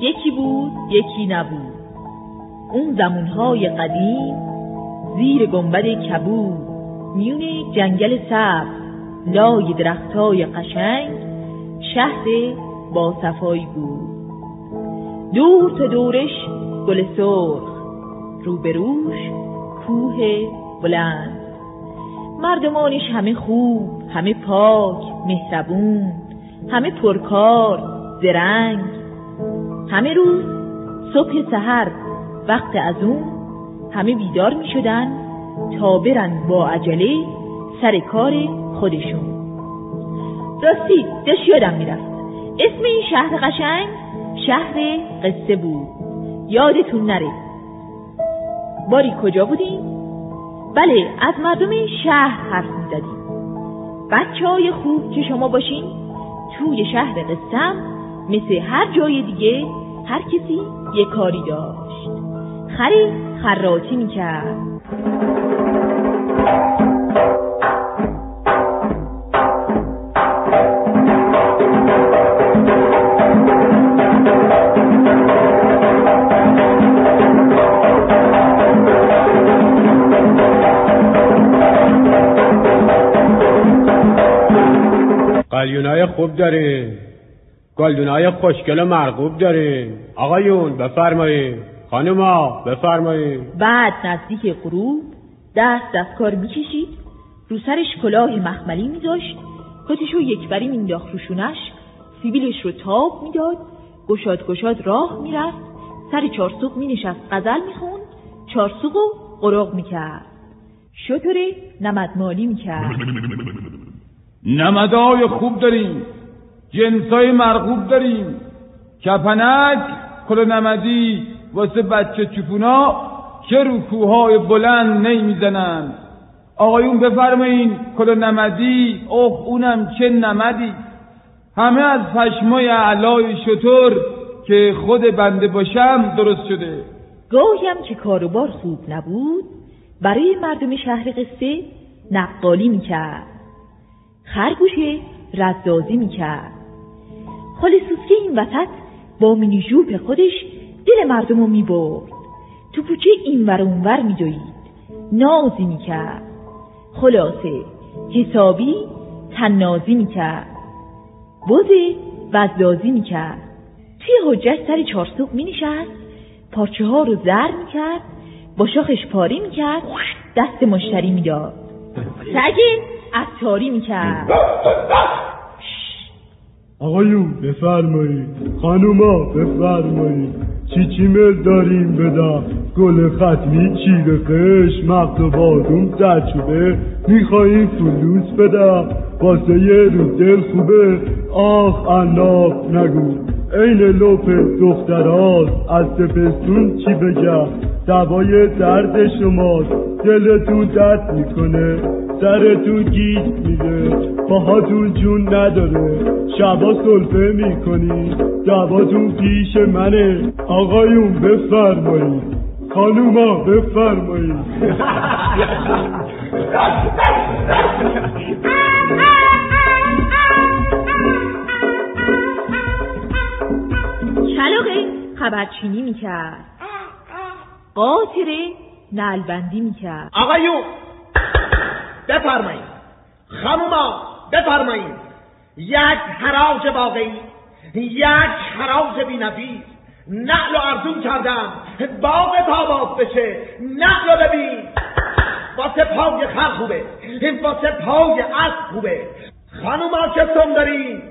یکی بود یکی نبود. اون زمونهای قدیم زیر گنبد کبود میون جنگل سبز لای درختای قشنگ شهر با صفایی بود. دور تا دورش گل سرخ روبروش کوه بلند. مردمانش همه خوب همه پاک مهربون همه پرکار زرنگ. همه روز صبح سحر وقت از اون همه بیدار می شدن تا برن با عجله سر کار خودشون. راستی داشت یادم می‌رفت. اسم این شهر قشنگ شهر قصه بود. یادتون نره. باری کجا بودیم؟ بله از مردم شهر حرف می‌زدیم. بچه های خوب که شما باشین توی شهر قصم مثل هر جای دیگه هر کسی یه کاری داشت. خری خراتی می‌کرد. قلیونای خوب داریم گلدونای خوشگل و مرغوب داریم. آقایون بفرمایید خانوما بفرمایید بعد نزدیک غروب دست دستکار می‌کشید. رو سرش کلاه مخملی میذاشت. کتش رو یکبری مینداخت روشونش سیبیلش رو تاب می‌داد. گشاد گشاد راه می‌رفت. سر چارسوق مینشست غزل می‌خوند. چارسوق و قرق می‌کرد. شطوره نمدمالی می‌کرد. نمدای خوب داریم. جنسای مرغوب داریم. کپنک کل نمدی واسه بچه چپونا که رو کوهای بلند نی می‌زنن. آقایون بفرمایین کل نمدی اوه اونم چه نمدی. همه از پشمای علای شطور که خود بنده باشم درست شده. گاهی که کاروبار خوب نبود برای مردم شهر قصه نقالی می‌کرد. خرگوشه رزازی می‌کرد. خالصوسکه این وسط با مینی جوپ خودش دل مردم رو می‌برد. تو کوچه این ور اونور میدوید. نازی می‌کرد. خلاصه حسابی تنازی می‌کرد. بوزه وزدازی می‌کرد. توی حجت سر چارسوق مینشست. پارچه ها رو زر می‌کرد. با شاخش پاری می‌کرد. دست مشتری می‌داد. سگه عطاری می‌کرد. آقایون بفرمایید. خانوما بفرمایید. چی چی مل داریم بدم گل ختمی چیر قش مغز و بادوم سرچوبه میخواییم فلوس بدم واسه یه روز دل خوبه. آخ عناق نگو. عین لپ دخترات از سپستون چی بگم؟ دوای درد شماست. دلتون درد می‌کنه. سرتون گیج میده. پاهاتون جون نداره. شبا سلفه می‌کنی. دواتون پیش منه. آقایون بفرمایید خانوما بفرمایید کلاقه خبرچینی می‌کرد. قاطره نلبندی می‌کرد. آقایون بفرمایید. خانوما بفرمایید. یک حراج واقعی یک حراج بینفیس نقل و ارزون کردم باغ تاباس بشه نقل و ببین واسه پای خر خوبه واسه پای اسب خوبه. خانوما چه سم دارین؟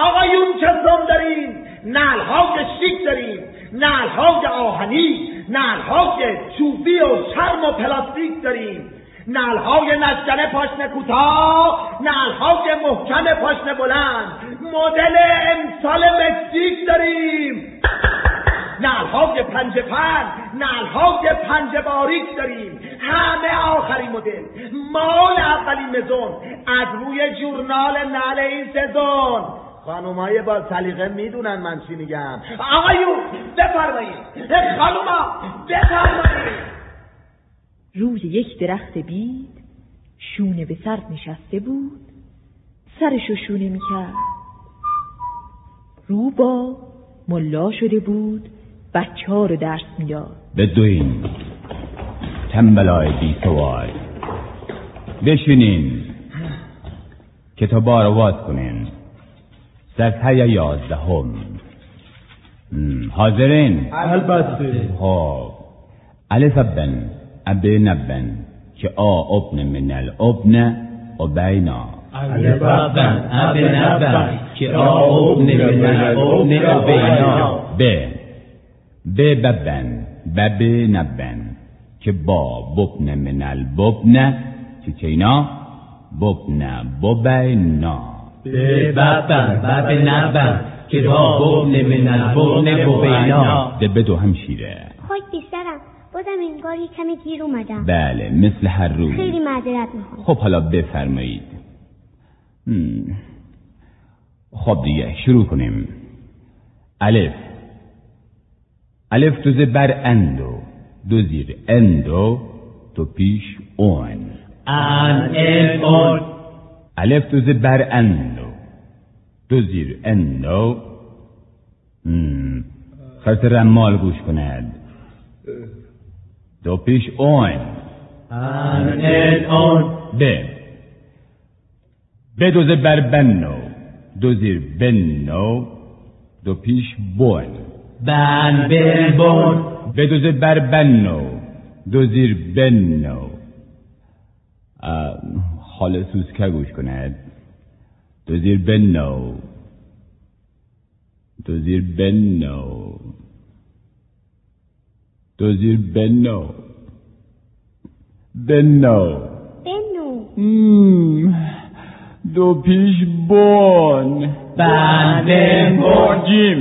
آقایون چه سم دارین؟ نلهای شیک داریم نلهای آهنی نلهای چوبی و چرم و پلاستیک داریم نلهای نشکن پاشنه کوتاه نلهای محکم پاشنه بلند. مدل امسال مکزیک داریم. نلهای پنج پر نلهای پنج باریک داریم. همه آخری مدل. مال اولی مزون. از روی جورنال نل این سزون. خانومای با سلیقه می‌دونن من چی میگم. آقایون بفرمایید. خانوما بفرمایید. روی یک درخت بید شونه به سر نشسته بود سرشو شونه می‌کرد. رو با ملا شده بود بچه ها رو درس می‌داد. بدوین. تنبلای بی سوال بشینین. کتابا رو واز کنین. صفحه یازدهم. حاضرین؟ البته. خب. الف بن اب نبن که آ ابن من الابن و بینا البابن اب نبن که آ ابن من الابن و بینا ب ب ببن بب نبن که با ببن من الببن چی چینا ببن ببینا. به ببن بب نبن که با ببن من الببن و بینا ده بدو همشیره خاک بیشترم بازم انگار یه کمی گیر اومدم. بله مثل هر روز. خیلی معذرت می‌خوام. خب حالا بفرمایید. خب دیگه شروع کنیم. الف. الف دو بر اندو. دو زیر اندو تو پیش اون. ان ال اون. الف دو بر اندو. دو زیر اندو. هم. خرس رمال گوش کند. دو پیش اون ان ال اون ب بدوزه بر بنو. دو زیر بنو. دو پیش بون بن بل بون بدوزه بر بنو. دو زیر بنو. خاله سوسکه گوش کند؟ دو زیر بنو. دو زیر بنو. دو زیر بنو. بنو. بنو. دو پیش بون بن. بل بون جیم.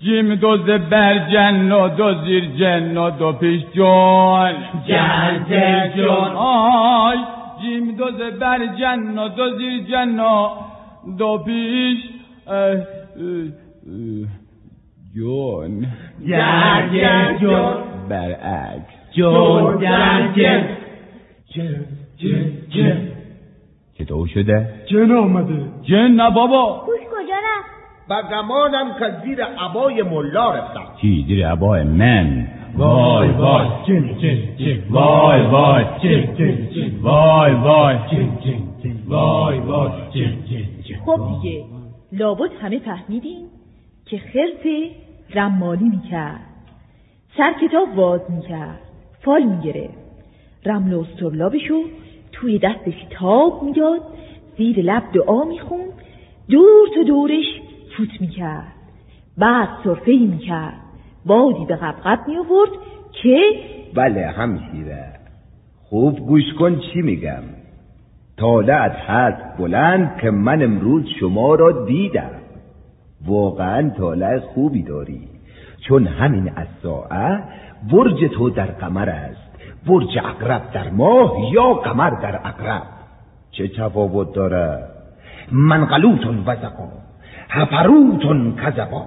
جیم دو زبر جن و دو زیر جن و دو پیش جون جن جن. جون آی. جیم دو زبر جن و دو زیر جن و دو پیش اه، اه، اه، جون. جن جون. برعکس. جون جن جن چطور شده؟ جن آمده. جن نه بابا. گوش کجا رفت بگمانم که زیر عبای ملا رفتم. چی؟ زیر عبای من؟ وای وای. جن جن جن. وای وای. جن جن جن. وای وای. جن جن جن. وای وای. جن جن جن. خب دیگه. لابد همه فهمیدیم که خرس رمالی می‌کرد. سر کتاب باز می‌کرد. فال می‌گرفت. رمل و استرلابشو توی دستش تاب می‌داد. زیر لب دعا می‌خوند. دور تا دورش فوت می‌کرد. بعد صرفه می‌کرد. بادی به قبقب میآورد که بله همشیره خوب گوش کن چی میگم. طالعت هست بلند که من امروز شما را دیدم. واقعا طالع خوبی داری. چون همین از ساعه برج تو در قمر است. برج اقرب در ماه یا قمر در اقرب چه تفاوت داره؟ منقلوتون وزقا هفروتون کذبا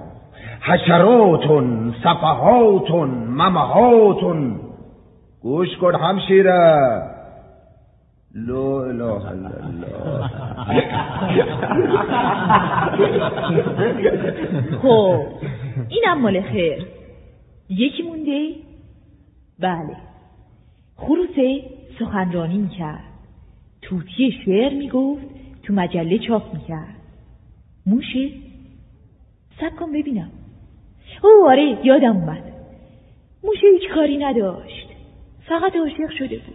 حشراتون صفحاتون ممهاتون. گوش کن همشیره لا اله الا الله. خب اینم مال خیر. یکی مونده بله. خروسه سخنرانی می‌کرد. توتی شعر می‌گفت تو مجله چاپ می‌کرد. موشه سب کن ببینم. او آره یادم اومد. موشه هیچ کاری نداشت. فقط عاشق شده بود.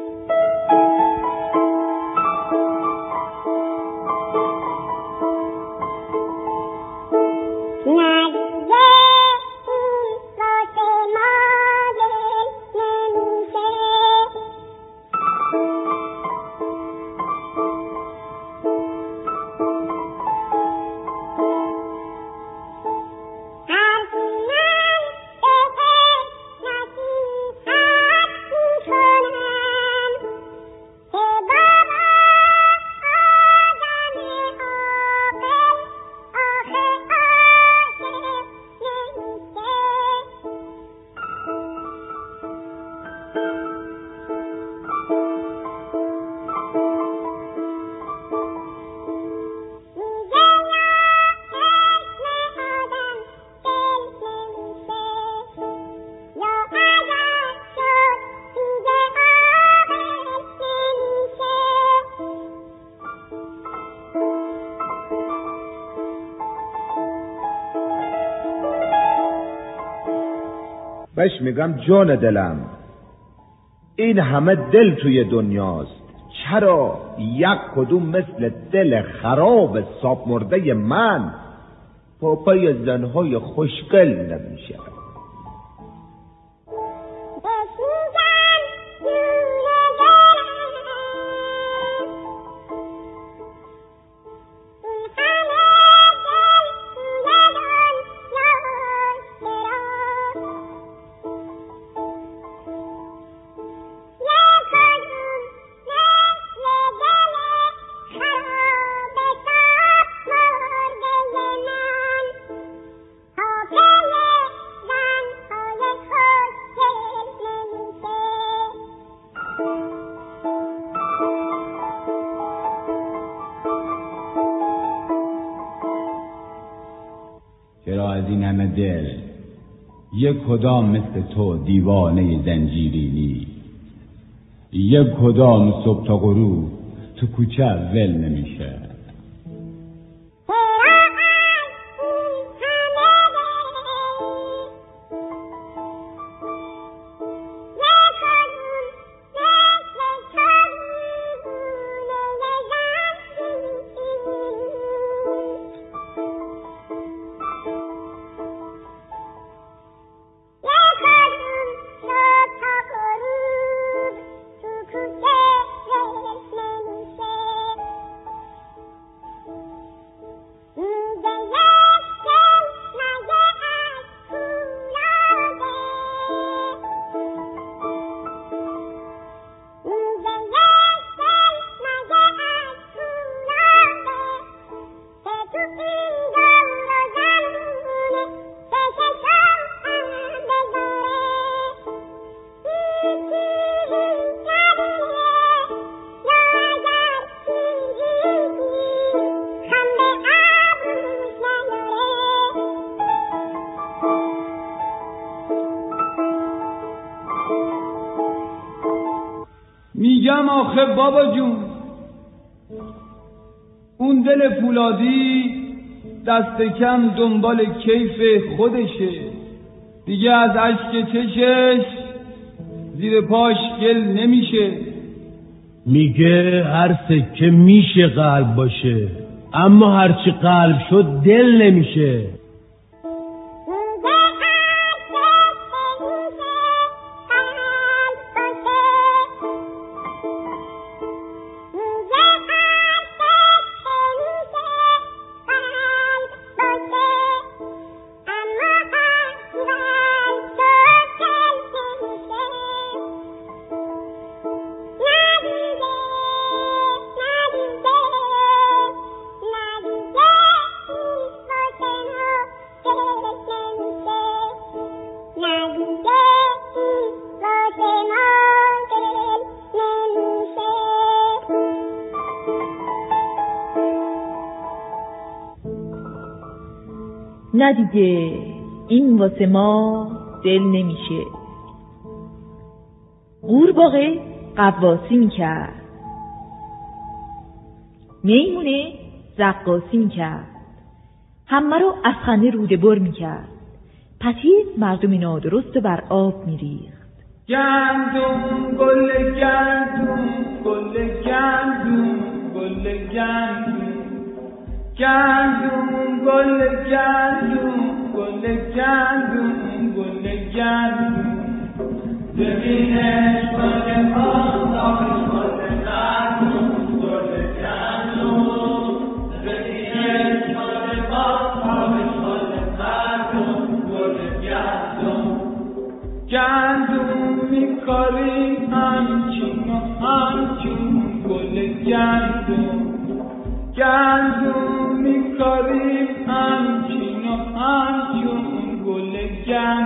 بهش میگم جان دلم. این همه دل توی دنیاست. چرا یک کدوم مثل دل خراب ساب مرده من پاپای زنهای خوشگل نمیشه. یک کدام مثل تو دیوانه زنجیری نیست؟ یک کدام صبح تا غروب تو کوچه ول نمیشه. دست کم دنبال کیف خودشه. دیگه از اشک چشش زیر پاش گل نمیشه. میگه هر سکه میشه قلب باشه اما هرچی قلب شد دل نمیشه. دیگه. این واسه ما دل نمیشه. قورباغه قواسی می‌کرد میمونه رقاصی می‌کرد همه رو از خنده روده بر می‌کرد. پتیز مردم نادرست بر آب میریخت. گندم گل گندم گل گندم گل گندم. گندم گل گندم گل گندم گل گندم ببینش گل گل گندم گل گل همچین و همچون گل گندم گل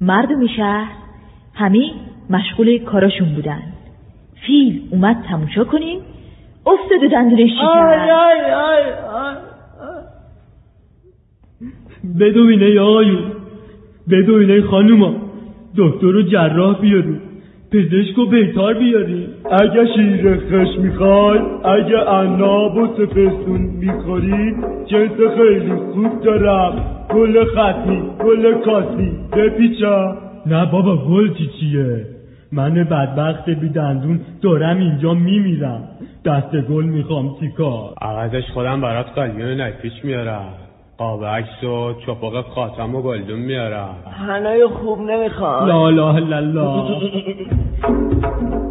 مردم شهر همه مشغول کاراشون بودن. فیل اومد تماشا کنیم افتاد و دندونش شکست بدوینه آقایون بدوینه خانوما دکتر و جراح بیاریم پزشک و بیتار بیاریم اگه شیر خش می‌خوای اگه عناب و سفستون می‌خورید جنس خیلی خوب دارم. گل خطی گل کاسی بپیچا. نه بابا گل چی چیه؟ من بدبخت بی دندون دارم اینجا میمیرم. دست گل می‌خوام چیکار؟ عوضش خودم برات قلیون نکیش میارم. قاب عکس و چپاق خاتم و گلدون میارم. هنای خوب نمی‌خوام لا اله الا الله.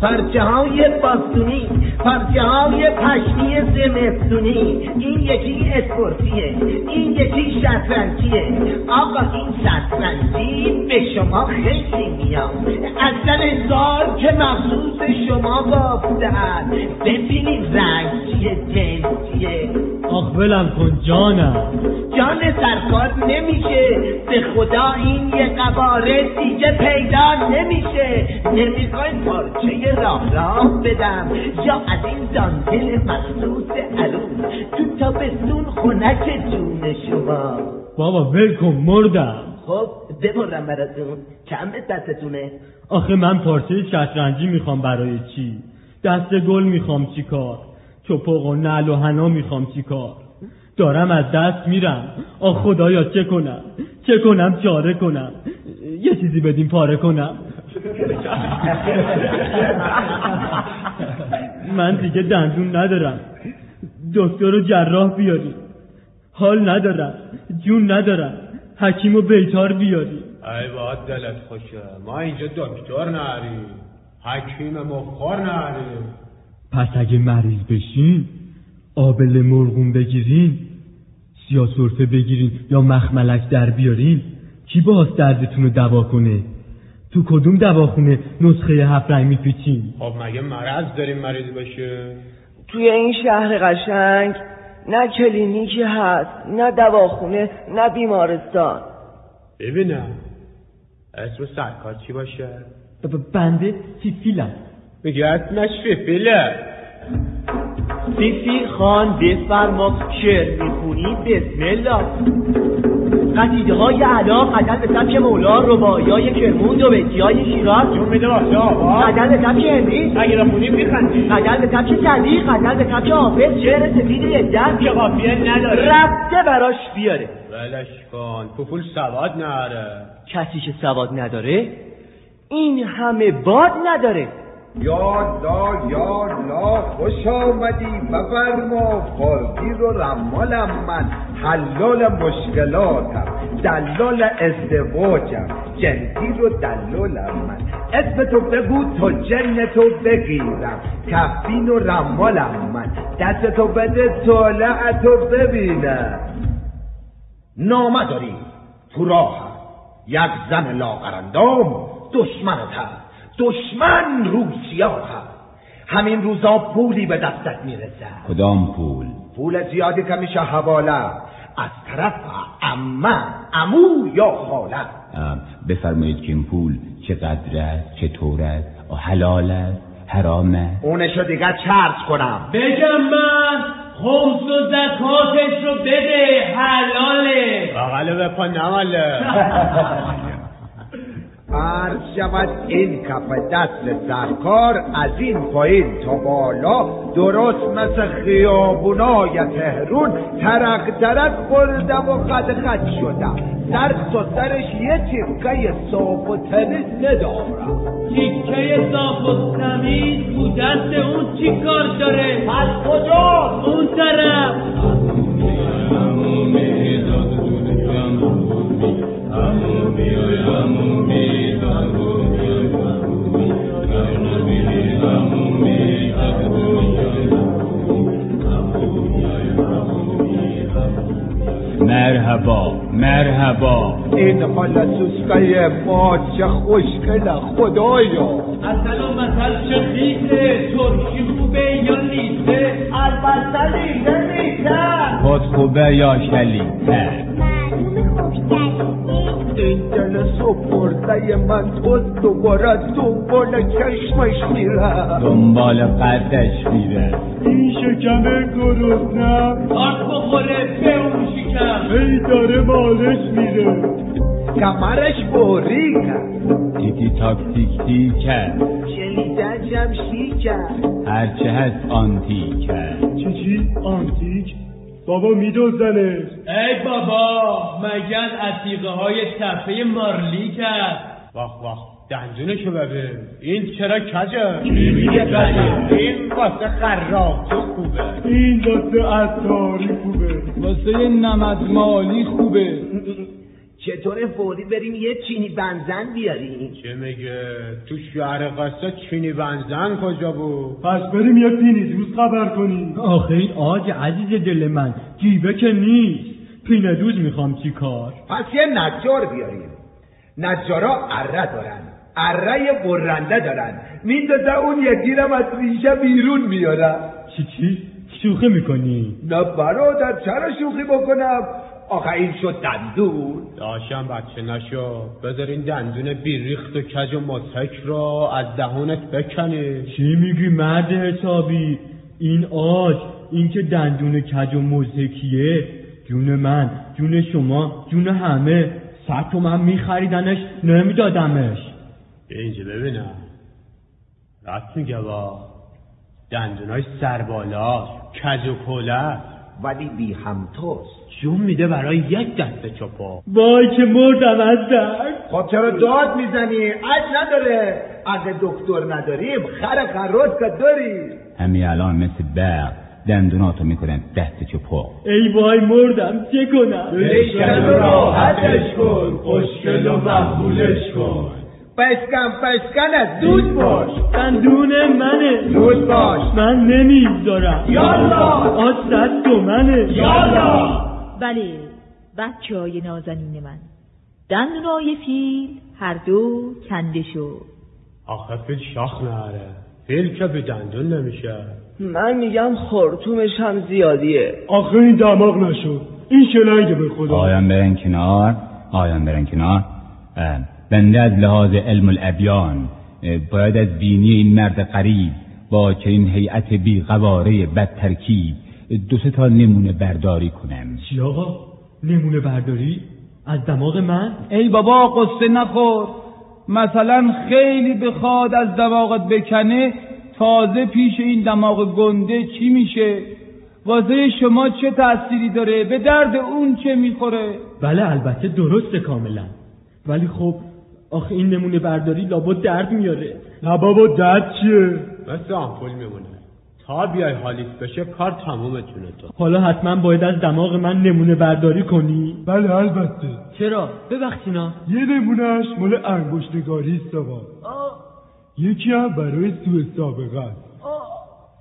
پرچه های باستونی پرچه های پشمی زمستونی. این یکی اسپورتیه این یکی شطرنجیه. آقا این شطرنجی به شما خیلی میاد. اصلا انگار که مخصوص شما بافتن ببینید رنگ چیه جنس چیه. آخ ولم کن جانم. جان سرکار نمیشه. به خدا این یه قباره دیگه پیدا نمیشه. نمی‌خواین پارچه راه راه بدم. یا از این دانتل مخصوص عروس تو تابستون خونک جون شما. بابا ول کن مردم. خب ببرم براتون. چند دستتونه. آخه من پارچه شطرنجی می‌خوام برای چی؟ دست گل می‌خوام چی کار؟ چپق و نعل و حنا می‌خوام چی کار؟ دارم از دست میرم. آخ خدایا چه کنم؟ چه کنم؟ چاره کنم. یه چیزی بدیم پاره کنم. من دیگه دندون ندارم. دکتر و جراح بیاریم حال ندارم. جون ندارم. حکیم و بیتار بیاری. ای باد دلت خوشه. ما اینجا دکتر نریم حکیم مخار نریم پس اگه مریض بشین آبل مرغون بگیرین سیاه سرفه بگیرین یا مخملک در بیارین کی باز دردتون رو دوا کنه؟ تو کدوم دواخونه نسخه هفت رنگ میپیچین خب مگه مرض داریم مریض بشه توی این شهر قشنگ نه کلینیکی هست نه دواخونه نه بیمارستان. ببینم. اسم سرکار چی باشه؟ ب- بنده فیفیلم میگه اسمش فیفیله فیفی خان بفرما شعر می‌خونی بسم الله. قصیده های علا قدر به سبک مولا ربایی های کرمون و بیتی های شیراز جون آقا. قدر به سبک هندی. اگه بخونی میخندی. قدر به سبک سعدی قدر به سبک حافظ شعر سفید یزدن که قافیه نداره. رفته براش بیاره. ولش کن پوپول سواد نره. کسی که سواد نداره این همه باد نداره. یا لا یا لا خوش آمدی بفرما. فالگیر و رمالم من حلال مشکلاتم دلال ازدواجم جنگیر و دلالم من. اسم تو بگو تا جن تو بگیرم. کفین و رمالم من. دست تو بده طالع تو ببینم. نامه داری تو راه. یک زن لاغرندام دشمنت هست دشمن روسیا هست همین روزا پولی به دستت می‌رسه. کدام پول؟ پول زیادی که میشه حواله. از طرف امه امو یا خاله. بفرمایید که این پول چقدر است چطور است حلال است حرام است اونشو دیگه چرز کنم. بگم من خمس و زکاتش رو بده حلاله. بغل به پا نماله عرض شود این کف دست سرکار از این پایین تا بالا درست مثل خیابونای تهرون ترق ترق خوردم و قد خد شدم. سر تا سرش یه تیکه صاف و تمیز ندارم. تیکه صاف و تمیز تو دست اون چی کار داره؟ از کجا؟ اون طرف. مرحبا مرحبا. این حال سوسکای ما چه خوشگل خدایا. اصلا مثل چه خیزه؟ ترکی خوبه یا لیسه البته لیسه لیسه خود خوبه یا شلیته خوشگلی این دل سپرده من خود دوباره دنبال چشمش میره دنبال قدش میره این شکم گرسنه آرد بخوره به اون شکم. هی داره بالش میره. کمرش بریکه تیکی تاک تیک تیکه شنیدن جمشیکه هرچه هست آنتیکه چی چی؟ آنتیک؟ بابا میدوزنش ای بابا از عتیقه های تپه مارلی کرد؟ واخ واخ دندونشو ببین این چرا کجه؟ این واسه خراب تو خوبه. این واسه عطاری خوبه. واسه نمدمالی خوبه. چطور فوری بریم یه چینی بنزن بیاریم؟ چه میگه؟ تو شهر قصه چینی بنزن کجا بود؟ پس بریم یه پینی دوست خبر کنیم. آخه این آج عزیز دل من جیبه که نیست. پینه دوز می‌خوام چی کار؟ پس یه نجار بیاریم. نجارا اره دارن اره برنده دارن. میندازه اون یکیرم از ریشه بیرون میارن. چی چی؟ شوخی می‌کنی؟ نه برادر چرا شوخی بکنم؟ آخه این شد دندون. داشتم بچه نشو. بذارین دندون بیریخت و کج و متک رو از دهونت بکنی چی میگی مرد حسابی؟ این آج این که دندون کج و مزهکیه جون من جون شما جون همه. صد تومن میخریدنش نمیدادمش. اینجا ببینم. راست میگه با. دندونای سربالا کج و کوله ولی بی همتاست جون میده برای یک دست چپا. وای که مردم از درد خب چرا داد می‌زنی؟ اج نداره. اگه دکتر نداریم خر خراز که داریم همین الان مثل برق دندوناتو می‌کنن دست چپق ای وای مردم چه کنم؟ بشکن و راحتش کن. خوشگل و مقبولش کن. بشکن بشکن دود باش. دندون منه. دود باش. من نمی‌ذارم یالا. آج صد تومنه یالا. بله بچه های نازنین من. دندونای فیل هر دو کنده شد. آخه فیل شاخ نره فیل که به دندون نمیشه. من میگم خورتومش هم زیادیه. آخه این دماغ نشد. این شلنگه به خدا. آیان برن کنار. آیان برن کنار. بنده از لحاظ علم الابیان باید از بینی این مرد قریب با چنین هیئت بی قواره بد ترکیب دو سه تا نمونه برداری کنم چی آقا؟ نمونه برداری؟ از دماغ من؟ ای بابا قصه نخور. مثلا خیلی بخواد از دماغت بکنه تازه پیش این دماغ گنده چی میشه؟ واسه شما چه تأثیری داره؟ به درد اون چه می‌خوره؟ بله البته درسته کاملا. ولی خب آخه این نمونه برداری لابد درد میاره. نه بابا درد چیه؟ مثل آمپول میمونه. تا بیای حالیت بشه کار تمومه جون تو. حالا حتما باید از دماغ من نمونه برداری کنی. بله البته. چرا؟ ببخشینا یه نمونهش مال انگشتگاری است آقا. یکی هم برای سوء سابقه است.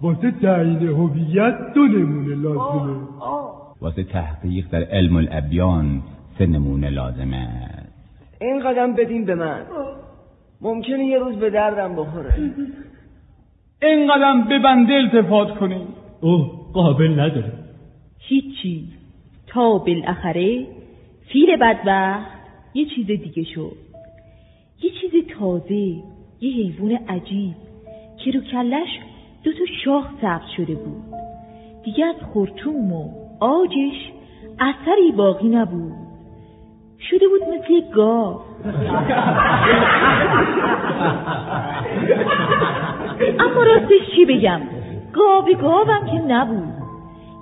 واسه تعیین هویت دو نمونه لازمه. واسه تحقیق در علم الابیان سه نمونه لازم است این قدم بدین به من. ممکنه یه روز به دردم بخوره. این قدم به بنده التفات کنید اوه قابل نداره. هیچی تا بالاخره فیل بدبخت یه چیز دیگه شد. یه چیز تازه یه حیوان عجیب که رو کلش دو تا شاخ سبز شده بود. دیگه از خورتوم و آجش اثری باقی نبود. شده بود مثل گاو. اما راستش چی بگم؟ گاوی گاوم که نبود.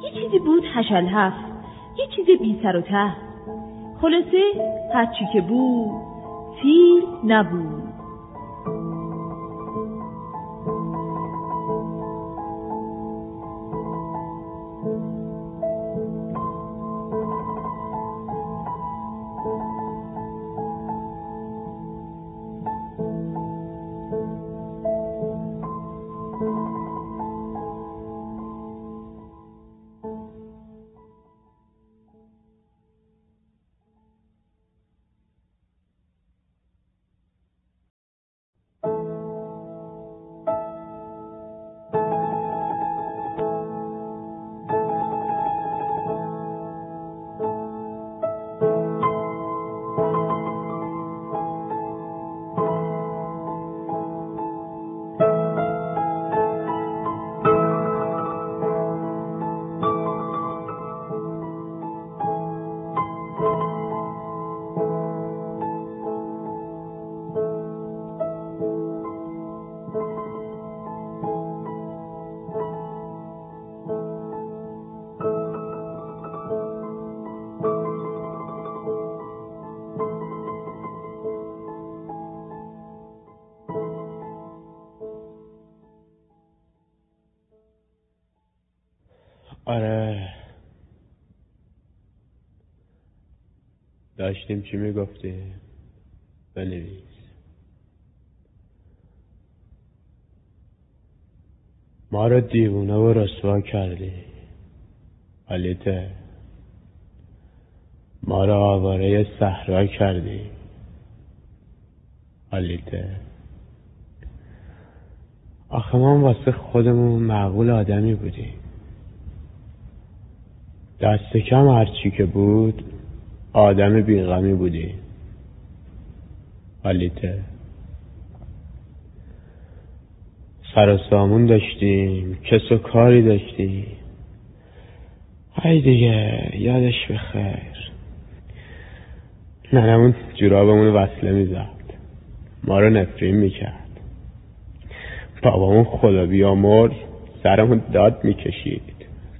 یه چیزی بود هشل هفت یه چیز بی سر و ته. خلاصه هرچی که بود فیل نبود. داشتیم چی می‌گفتی بنویس. ما رو دیوونه و رسوا کردی. حالیته ما رو آواره صحرا کردی. حالیته آخه ما واسه خودمون معقول آدمی بودیم. دست کم هرچی که بود آدم بیغمی بودی. حالیته سر و سامون داشتیم کس و کاری داشتیم های دیگه یادش بخیر. ننمون جورابمون وصله می‌زد. ما رو نفرین می‌کرد. بابامون خدا بیامرز سرمون داد می‌کشید.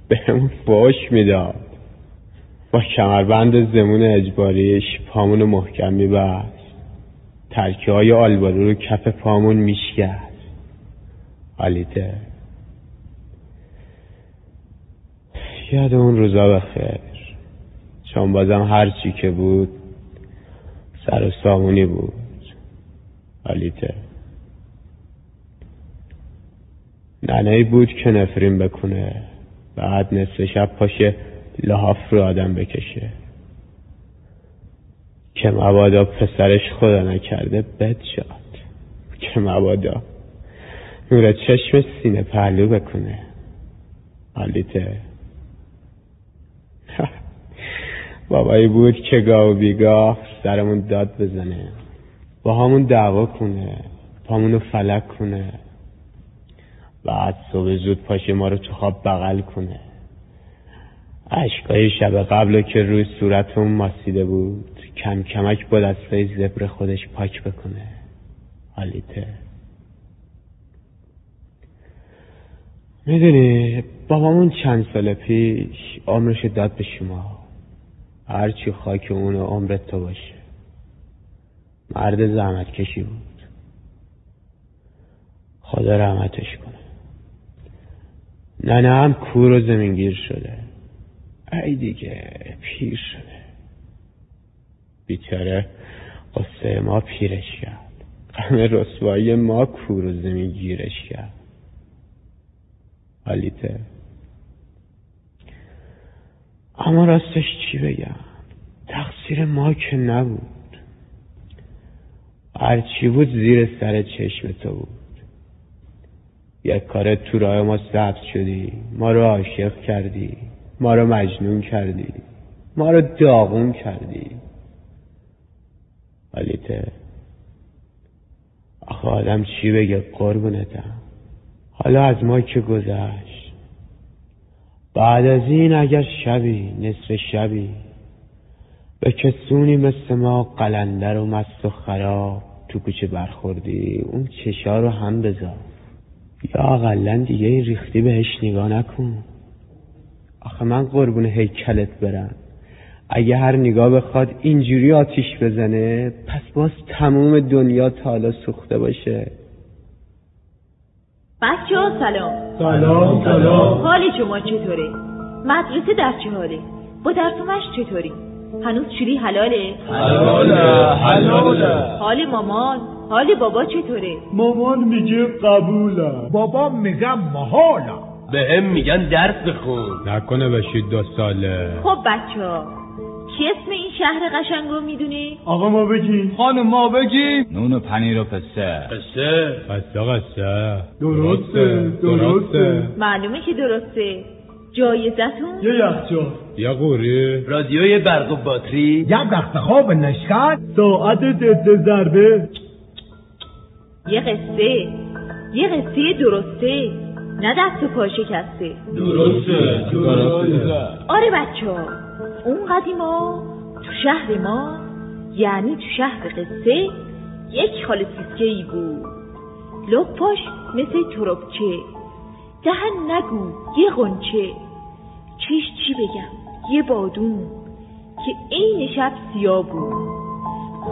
بهمون فوش می‌داد. با کمربند زمون اجباریش پامون محکم میبست. ترکه های آلبالو رو کف پامون میشکست. حالیته یاد اون روزا بخیر. چون بازم هر چی که بود سر و سامونی بود. حالیته ننهی بود که نفرین بکنه بعد نصف شب پاشه لحاف رو آدم بکشه. که مبادا پسرش خدا نکرده بد شد. که مبادا نور چشم سینه پهلو بکنه. حالیته بابایی بود که گاه و بیگاه سرمون داد بزنه. با همون دعوا کنه. پامونو فلک کنه. بعد صبح زود پاشه ما رو تو خواب بغل کنه. عشقای شب قبل که روی صورتمون ماسیده بود کم کمک با دستای زبر خودش پاک بکنه. حالیته. می‌دونی بابامون چند سال پیش عمرش داد به شما. هرچی خاک اون عمرت تو باشه. مرد زحمت کشی بود. خدا رحمتش کنه. ننه هم کور و زمینگیر شده. ای دیگه پیر شده. بیچاره قصه ما پیرش کرد. غم رسوایی ما کور و زمین گیرش کرد. حالیته اما راستش چی بگم؟ تقصیر ما که نبود. هرچی بود زیر سر چشم تو بود. یک کار تو راه ما ثبت شدی. ما رو عاشق کردی. ما رو مجنون کردی. ما رو داغون کردی. حالیته آخه آدم چی بگه؟ قربونتم. حالا از ما که گذشت؟ بعد از این اگر شبی نصف شبی به کسونی مثل ما قلندر و مست و خراب تو کوچه برخوردی اون چشا رو هم بذار. یا اقلا دیگه ریختی بهش نگاه نکن. آخه من قربون هیکلت برم اگه هر نگاه بخواد اینجوری آتیش بزنه پس باز تموم دنیا تالا سوخته باشه بچه ها سلام سلام سلام حال شما چطوره؟ مدرسه در چه حاله؟ با درسومش چطوری؟ هنوز چوری حلاله؟ حلاله حلاله حال مامان حال بابا چطوره؟ مامان میگه قبولم بابا میگم محالا به هم میگن درس بخون. نکنه بشید دو ساله. خب بچه ها کی اسم این شهر قشنگ رو می‌دونه؟ آقا ما بگیم. خانم ما بگیم. نون و پنیر و پسه قصه قصه قصه درسته درسته. معلومه که درسته. جایزتون؟ یه یخچال. یا قوری رادیوی برق و باتری. یک رخت خواب نشکت ساعت ضد ضربه. یه قصه. یه قصه درسته. نه دست و پا شکسته. درسته. درسته. آره بچه ها اون قدیما تو شهر ما یعنی تو شهر قصه یک خاله سیسکه ای بود لپاش مثل تربچه دهن نگو یه قنچه چیش چی بگم؟ یه بادون که عین شب سیاه بود.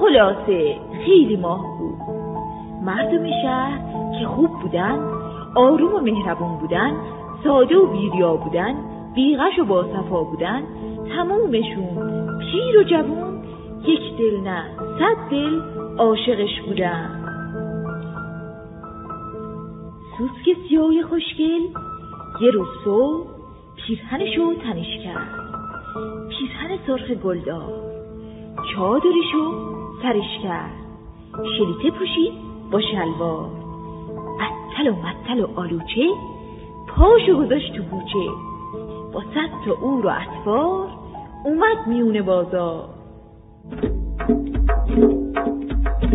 خلاصه خیلی ماه بود. مردم شهر که خوب بودن آروم و مهربون بودن ساده و بیریا بودن بیغش و باصفا بودن تمومشون پیر و جوون یک دل نه صد دل عاشقش بودن. سوسک سیاه خوشگل یه روز صبح پیرهنشو تنش کرد. پیرهن سرخ گلدار چادرشو سرش کرد. شلیته پوشید با شلوار. اتل و متل و آلوچه پاشو گذاشت تو کوچه با صد تا اور و اطوار اومد میونه بازار.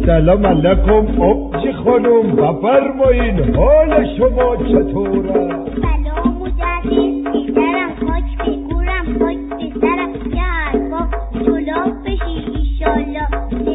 سلام علیکم. آبجی خانم؟ بفرمایین حال شما چطوره؟ سلام مدرس پسرم خاک بگورم خاک بسرم یه حرفا جلاب بشی ایشالله.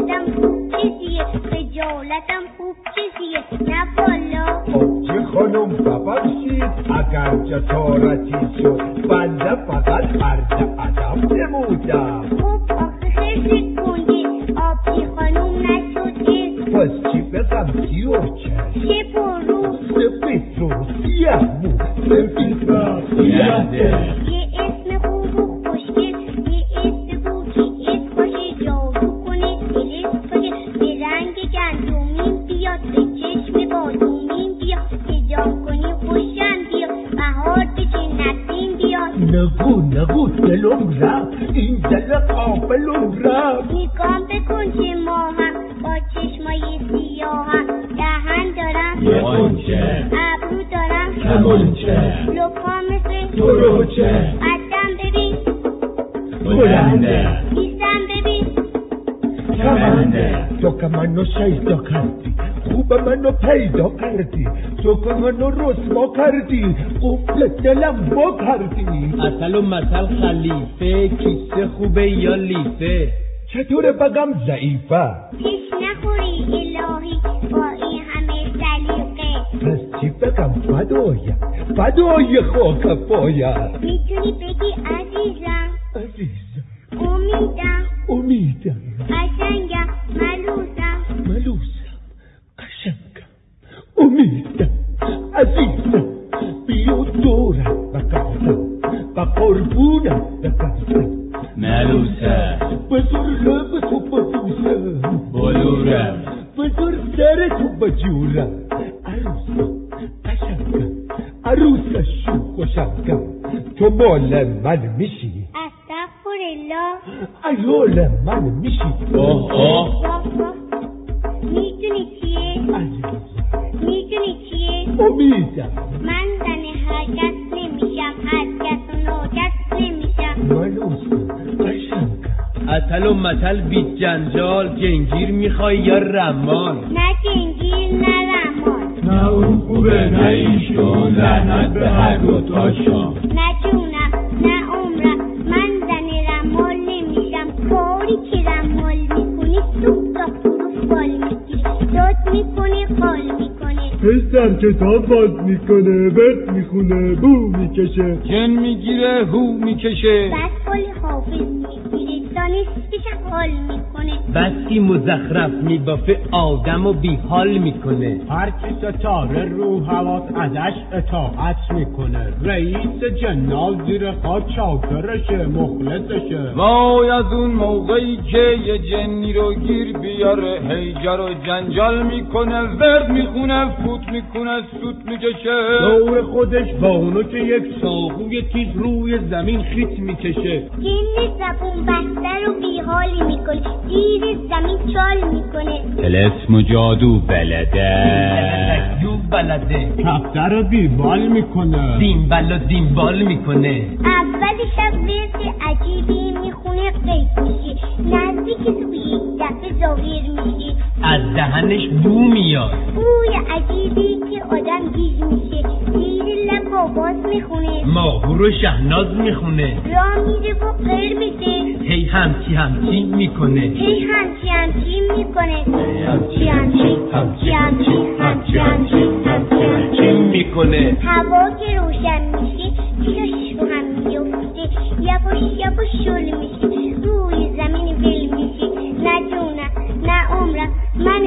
نزاکتم خوب چیزیه خجالتم خوب چیزیه نه بالا آبجی خانم ببخشید اگر جسارتی شد بنده فقط عرض ادب نمودم خب آخه خیلی گنگی آبی خانوم نشده پس چی بگم سیاه چشم چه پرو سفید رو سیاه مو سفید رفت یه اسم خوب و خوشگل نگو نگو دلم رفت این دل قابلم رفت نگام بکن که ما هم با چشمای سیاهم دهن دارم قنچه ابرو دارم کمانچه لپا مثل تروچه قدم ببین بلنده بیستم ببین کمنده تو که منو شیدا کردی خوب منو پیدا کردی تو که منو رسوا کردی قفل دلم با کردی اصل و مثل خلیفه کیسه خوبه یا لیفه چطور بگم ضعیفه پیش نخوری الهی با این همه سلیقه پس چی بگم فدایم فدای خاک پایم می‌تونی بگی عزیزم. عزیزم. امیدم. امیدم. قشنگم. ملوسم امیدم عزیزم بیا دورم بگردم و قربونم بگردم ملوسه بزر لب تو ببوسم بلورم بزر سر تو بجورم عروسم قشنگم عروس شو خوشنگم تو مال من میشی استغفرالله ایال من میشی واه واه می‌دونی چیه چیه امیدم من زن هر کس نمیشم. کس و ناکس نمیشم قشنگم اصل و مثل بی جنجال جنگیر می‌خوای یا رمال نه جنگیر نه رمال نه اون خوبه نه ایشون. لعنت به هر دو تاشون نه پسر کتاب باز می‌کنه ورد می‌خونه بو می‌کشه. جن می‌گیره هو می‌کشه. بعد قال حافظ می‌گیره دانشش حال می‌کنه بسی مزخرف میبافه آدم و بیحال می‌کنه هر کی ستاره رو حواس ازش اطاعت می‌کنه رئیس جنال زیر خاک چاکرشه مخلصشه. وای از اون موقعی که یه جنی رو گیر بیاره هیجر و جنجال می‌کنه ورد می‌خونه فوت می‌کنه سوت می‌کشه دور خودش با اونو که یک ساقوی تیز روی زمین خیت می‌کشه جن زبون بسته رو بیحالی می‌کنه زیر زمین چال می‌کنه. تلسم و جادو بلده. یو بلده. کفتر رو بیبال می‌کنه. دیمبل و دیمبال می‌کنه. اول شب ورد عجیبی می‌خونه قیب میشه نزدیک تو یک دفعه ظاهر میشه از دهنش بو میاد. بوی عجیبی که آدم گیج میشه. زیر لب آواز می‌خونه. ماهور و شهناز می‌خونه. راه میره و قر میشه. هی همچی همچی می‌کنه. همچی همچی همچی می‌کنه؟ همچی همچی همچی همچی همچی همچی می‌کنه؟ هوا که روشن میشه چشش رو هم میفته یواش یواش شل میشه. روی زمین ول میشه. نه جونم نه عمرم. من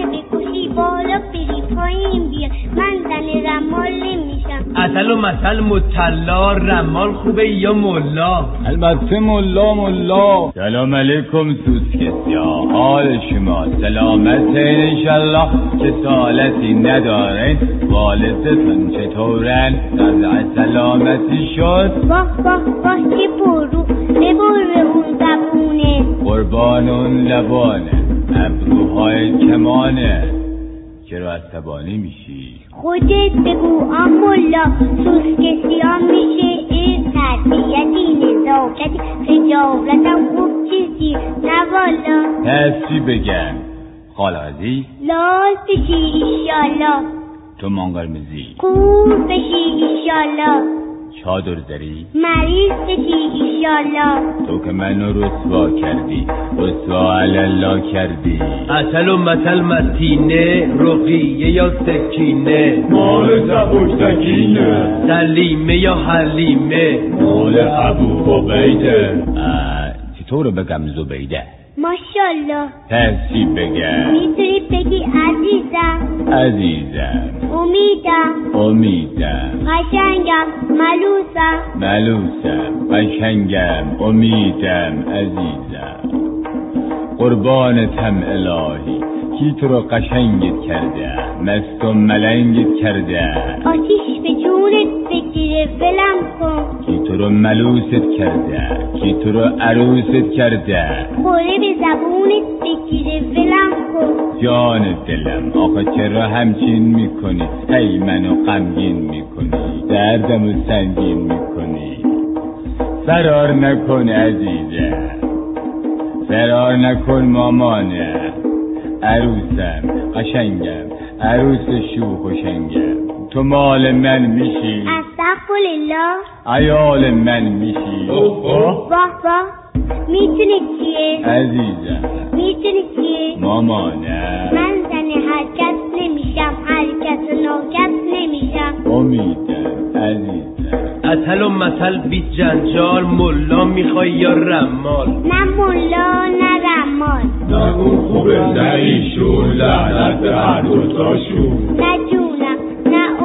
پایین بیا. من زن رمال نمیشم. اصل و مثل مطلا رمال خوبه یا ملا؟ البته ملا ملا. سلام علیکم سوسکسی ها حال شما سلامت انشالله. چه سالتی ندارین والدتون چطورن وضع سلامتی شد. واه واه واه چه پرو ببر اون زبونه. قربان اون لبانه. ابروهای کمانه. چرا عصبانی میشی؟ خودت بگو آمولا سوسکسیان میشه این تربیتی نزاکتی خجالتم خوب چیزی نه والا. پس چی بگم؟ خال عزیز لال بشی ایشالا. تو منقرمزی خوب بشی ایشالا. چادر داری؟ مریض بشی ایشالا. تو که منو رسوا کردی رسوا الله کردی. اصل و مثل متینه رقیه یا سکینه؟ مال سبکتکینه سلیمه یا حلیمه؟ مال ابو عبیده. چطور بگم زبیده؟ ماشاءالله. ترتیب بگم. می‌تونی بگی عزیزم. عزیزم. امیدم. امیدم. قشنگم. ملوسم. ملوسم. قشنگم. امیدم. عزیزم. قربانتم الهی. کی تو رو قشنگت کرده؟ مست و ملنگت کرده. آتیش به جونت بگیره ولم کن. کی تو رو ملوست کرده؟ کی تو رو عروست کرده؟ خوره به زبونت بگیره ولم کن. جان دلم آخه چرا همچین می‌کنی؟ هی منو غمگین می‌کنی دردمو سنگین می‌کنی. فرار نکن عزیزم فرار نکن مامانه. عروسم قشنگم عروس شوخ و شنگم. تو مال من میشی. استغفرالله. عیال من میشی. واه می‌تونی چیه؟ عزیزم. می‌تونی چیه؟ مامانه من زن هر کس نمیشم هر کس و ناکس نمیشم. امیدم عزیزم. اصل و مثل بی جنجال ملا می‌خوای یا رمال؟ نه ملا نه رمال. نه اون خوبه نه ایشون لعنت به هر دوتاشون. نه جونم نه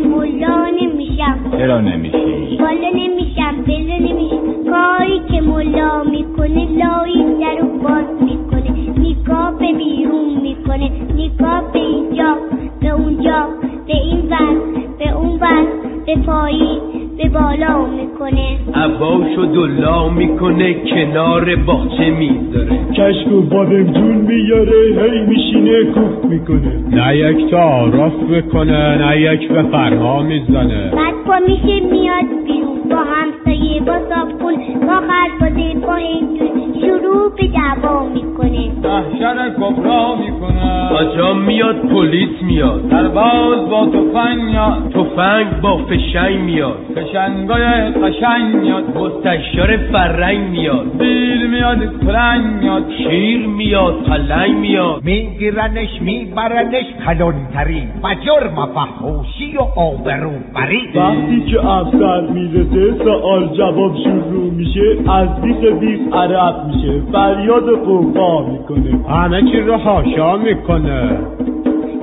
ملا نمیشم. چرا نمیشی؟ بالا نمیشم بلا نمیشم. کاری که ملا می‌کنه لایی در و باز می‌کنه. نگاه به بیرون می‌کنه نگاه به اینجا به اونجا به این ور به اون ور به پایین. به بالا می‌کنه. عباش و دلا می‌کنه کنار باغچه می‌ذاره. کشک و بادمجون میاره هی میشینه کوف می‌کنه. نه یک تعارف بکنه نه یک به فرها می‌زنه. بعد پا میشه میاد بیرون. با همسایه با صابخون با خربازه با هندون شروع به دعوا می‌کنه. محشر کبرا می‌کنه. آجا میاد پلیس میاد. سرباز با تفنگ میاد. تفنگ با فشنگ میاد. فشنگای قشنگ میاد. مستشار فرنگ میاد. بیل میاد کلنگ میاد. شیر میاد پلنگ میاد. میگیرنش میبرنش کلانتری و جرم فحاشی و آبرو بری وقتی که افسر می‌رسه سوال جواب شروع میشه از بیخ بیخ عرب میشه. فریاد قوقا می‌کنه. همه چی رو حاشا می‌کنه.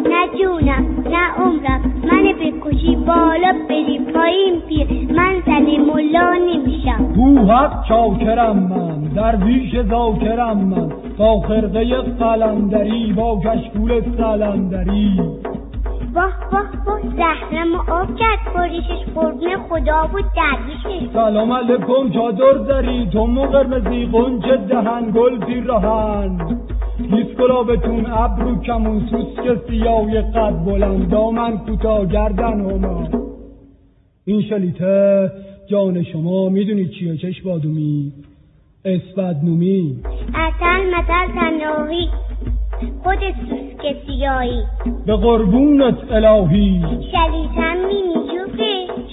نه جونم نه عمرم. من بکشی بالا بری پایین پیر من زن ملا نمیشم. تو حق چاکرم من درویش ذاکرم من. با خرقه قلندری با کشکول سلندری. واه واه واه. زهرم و آب کرد. بریشش قربون خدا بود. درویشش. سلام علیکم. چادر داری. تو مو قرمزی. قنچه دهن. گل پیراهن هیچ گلابتون ابرو کمون. سوسک سیاه قد بلند. دامن کوتاه گردن هما این شلیته جان شما می‌دونی چیه؟ چش بادومی. اسفدنومی اصل مثل تناهی خود سوسک سیاهی. به قربونت الهی. شلیتم مینی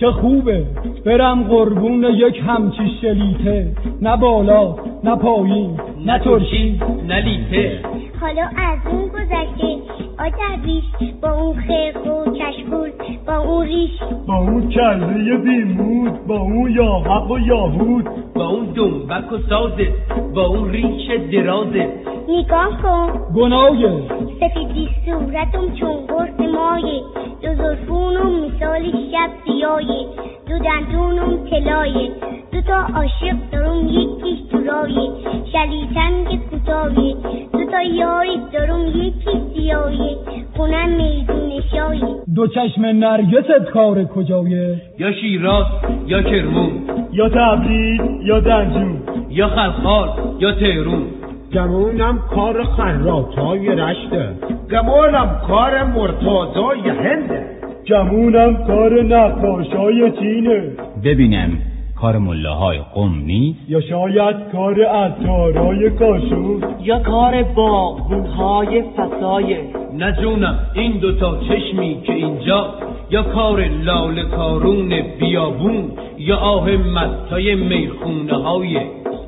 چه خوبه. برم قربون یک همچی شلیته. نه بالا نه پایین نه ترشی نه لیته. حالا از اون گذشته. آ درویش با اون خرق و کشکول با اون ریش. با اون کله بیمود با اون یا حق و یاهود با اون دنبک و سازه با اون ریش درازه. نگاه کن. گناهه. سفیدی صورتم چون گرد مایه. دو زلفونم مثال شب سیایه دو دندونم طلایه. دو تا عاشق دارم یکیش تو رایه شلیتم که کوتاهه دو تا یاری دارم یکی سیاهه خونم میدون شایه دو چشم نرگست کار کجایه یا شیراز یا کرمون. یا تبریز یا دنجون یا خلخال یا تهرون. گمونم کار خراتای رشته. گمانم کار مرتازای هنده. گمونم کار نقاشای چینه. ببینم کار ملاهای قم نیست؟ یا شاید کار عطارای کاشون یا کار باغبونهای فسایه نه جونم این دوتا چشمی که اینجا. یا کار لال کارون بیابون یا آه مستای می‌خونه های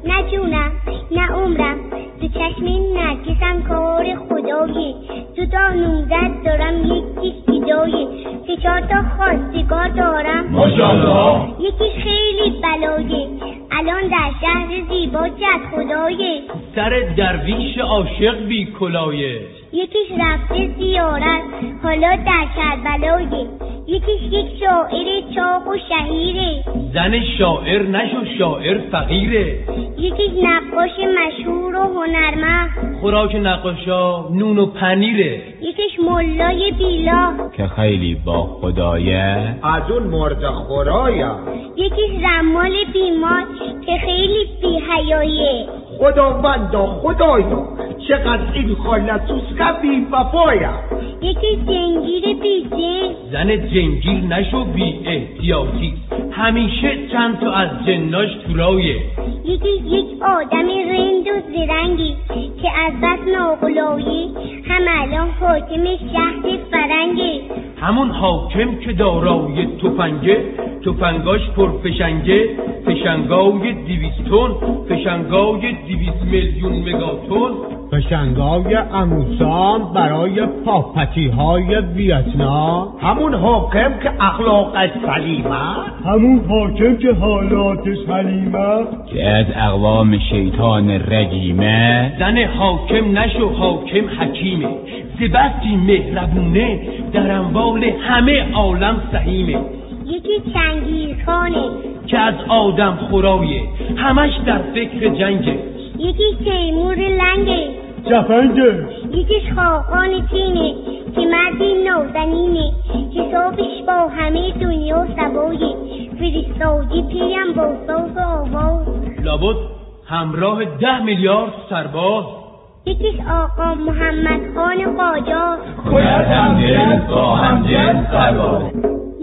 نه جونم نه عمرم. تو چشم نرگسم کار خدایه تو تا نوزد دارم یکیش جدایه سه چهار تا خواستگار دارم. ماشاءالله. یکیش خیلی بلایه. الان در شهر زیبا از خدایه. سر درویش عاشق بی کلایه یکیش رفته زیارت حالا در کربلایه یکیش یک شاعر چاق و شهیره. زن شاعر نشو شاعر فقیره. یکیش نقاش مشهور و هنرمند. خوراک نقاشا نون و پنیره. یکیش ملای بیلا. که خیلی با خدایه. از اون مرد خورایا. یکیش رمال بیمار که خیلی بیهیایه خداوندا خدایا چقدر این خالتوس بی وفایا یکیش جنگیر بیجه. زن جنگیر نشو بی احتیاطی همیشه چند تا از جناش تورایه یکیش یک آدم رند و زرنگی که از بس ناغلایی هم الان حاکم شهر فرنگه. همون حاکم که دارای تفنگه تفنگاش پرفشنگه. فشنگای دیویستون فشنگای دیویست میلیون مگاتون. فشنگای اموسان برای پاپتی های ویتنام. همون حاکم که اخلاقش سلیمه همون حاکم که حالاتش حلیمه که از اقوام شیطان رجیمه زن حاکم نشو حاکم حکیمه. زبستی مهربونه در اموال همه عالم سهیمه. یکی چنگیزخانه. که از آدم خورایه. همش در فکر جنگه. یکی تیمور لنگه. جفنگش یکیش خاقان چینه که مردی نازنینه حسابش با همه دنیا سبایه. فرستادی پیم با ساز و آواز. لابد همراه ده میلیارد سرباز. یکیش آقا محمد خان قاجار باید هم جنس با هم جنس سرباز.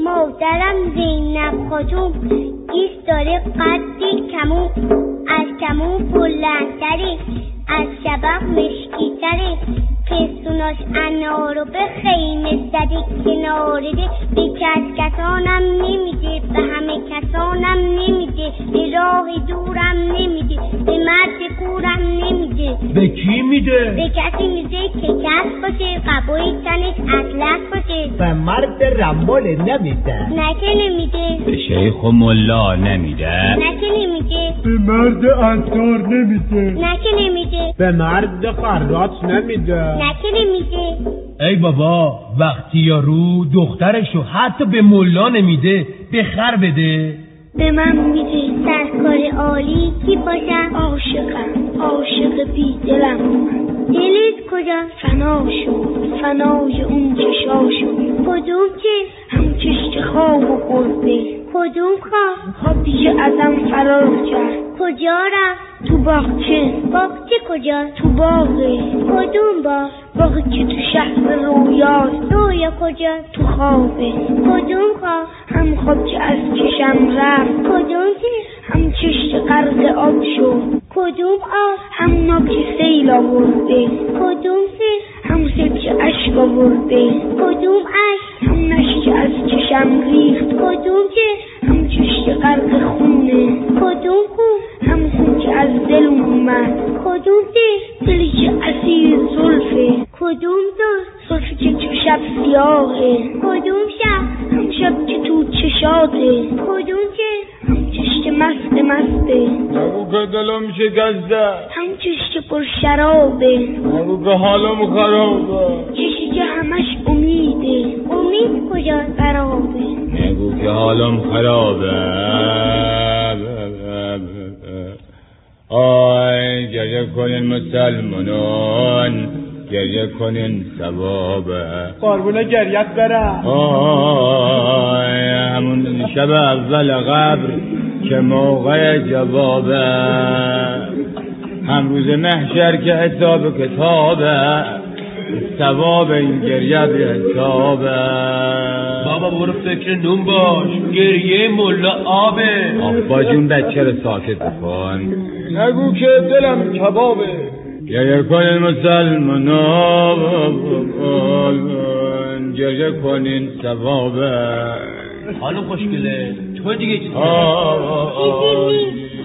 مادرم زینب خاتون ایست داره قدی کمون. از کمون بلندتره از شبق مشکیتره پستوناش انارو به خیمه زده کنارده به کس کسانم نمیده به همه کسانم نمیده. به راه دورم نمیده به مرد کورم نمیده. به کی میده؟ به کسی میده که کس باشه قبای تنش اطلس باشه. به مرد رمال نمیده. نه که نمیده. به شیخ و ملا نمیده. نه که نمیده. به مرد انتار نمیده. نه که نمیده. به مرد خرات نمیده. نه که نمیده ای بابا وقتی یارو دخترشو حتی به ملا نمیده به خر بده. به من میده سرکار عالی کی باشم عاشقم عاشق بی دلم دلت کجا؟ فنا شد فنای اون چشاشو کدوم چه هم چشت خواب و قربه. کدوم خواب خواب دیگه ازم فرار کرد. کجا رفت؟ تو باغچه. باغچه کجا؟ تو باغه. کدوم باغ؟ باغی که تو شهر رویاست. رویا کجا؟ تو خوابه. کدوم خواب؟ هم خواب که از چشم رفت. کدوم چشم هم چشت غرق آب شد. کدوم آب هم ناب که سیل آورده. کدوم هم سیل که اشک آورده؟ کدوم اشک؟ هم نشی که از چشم ریخت. کدوم چشم هم چشت غرق خونه. کدوم خون هم خون که از دل اومد. کدوم دل؟ دلی که اسیر زلفه. کدوم زلف زلفی که تو شب سیاهه. کدوم شب؟ هم شب که تو چشاته. کدوم چه هم چشت مست مسته. نگو که دلم شکسته. هم چشت پر شرابه. نگو که حالم خرابه. چشی که همش امیده. امید کجا خرابه؟ نگو که حالم خرابه. آی گریه کنین مسلمانان. گریه کنین ثوابه قربون گریت برم. آی همون شب اول قبر که موقع جوابه هم روز محشر که حساب کتابه ثواب این گریه بی حسابه بابا برو فکر نون باش. گریه ملا آبه. آبا جون بچه رو ساکت بکن. نگو که دلم کبابه. گریه کنین مسلمانان گریه کنین ثوابه حالا خوشگله. تو دیگه چی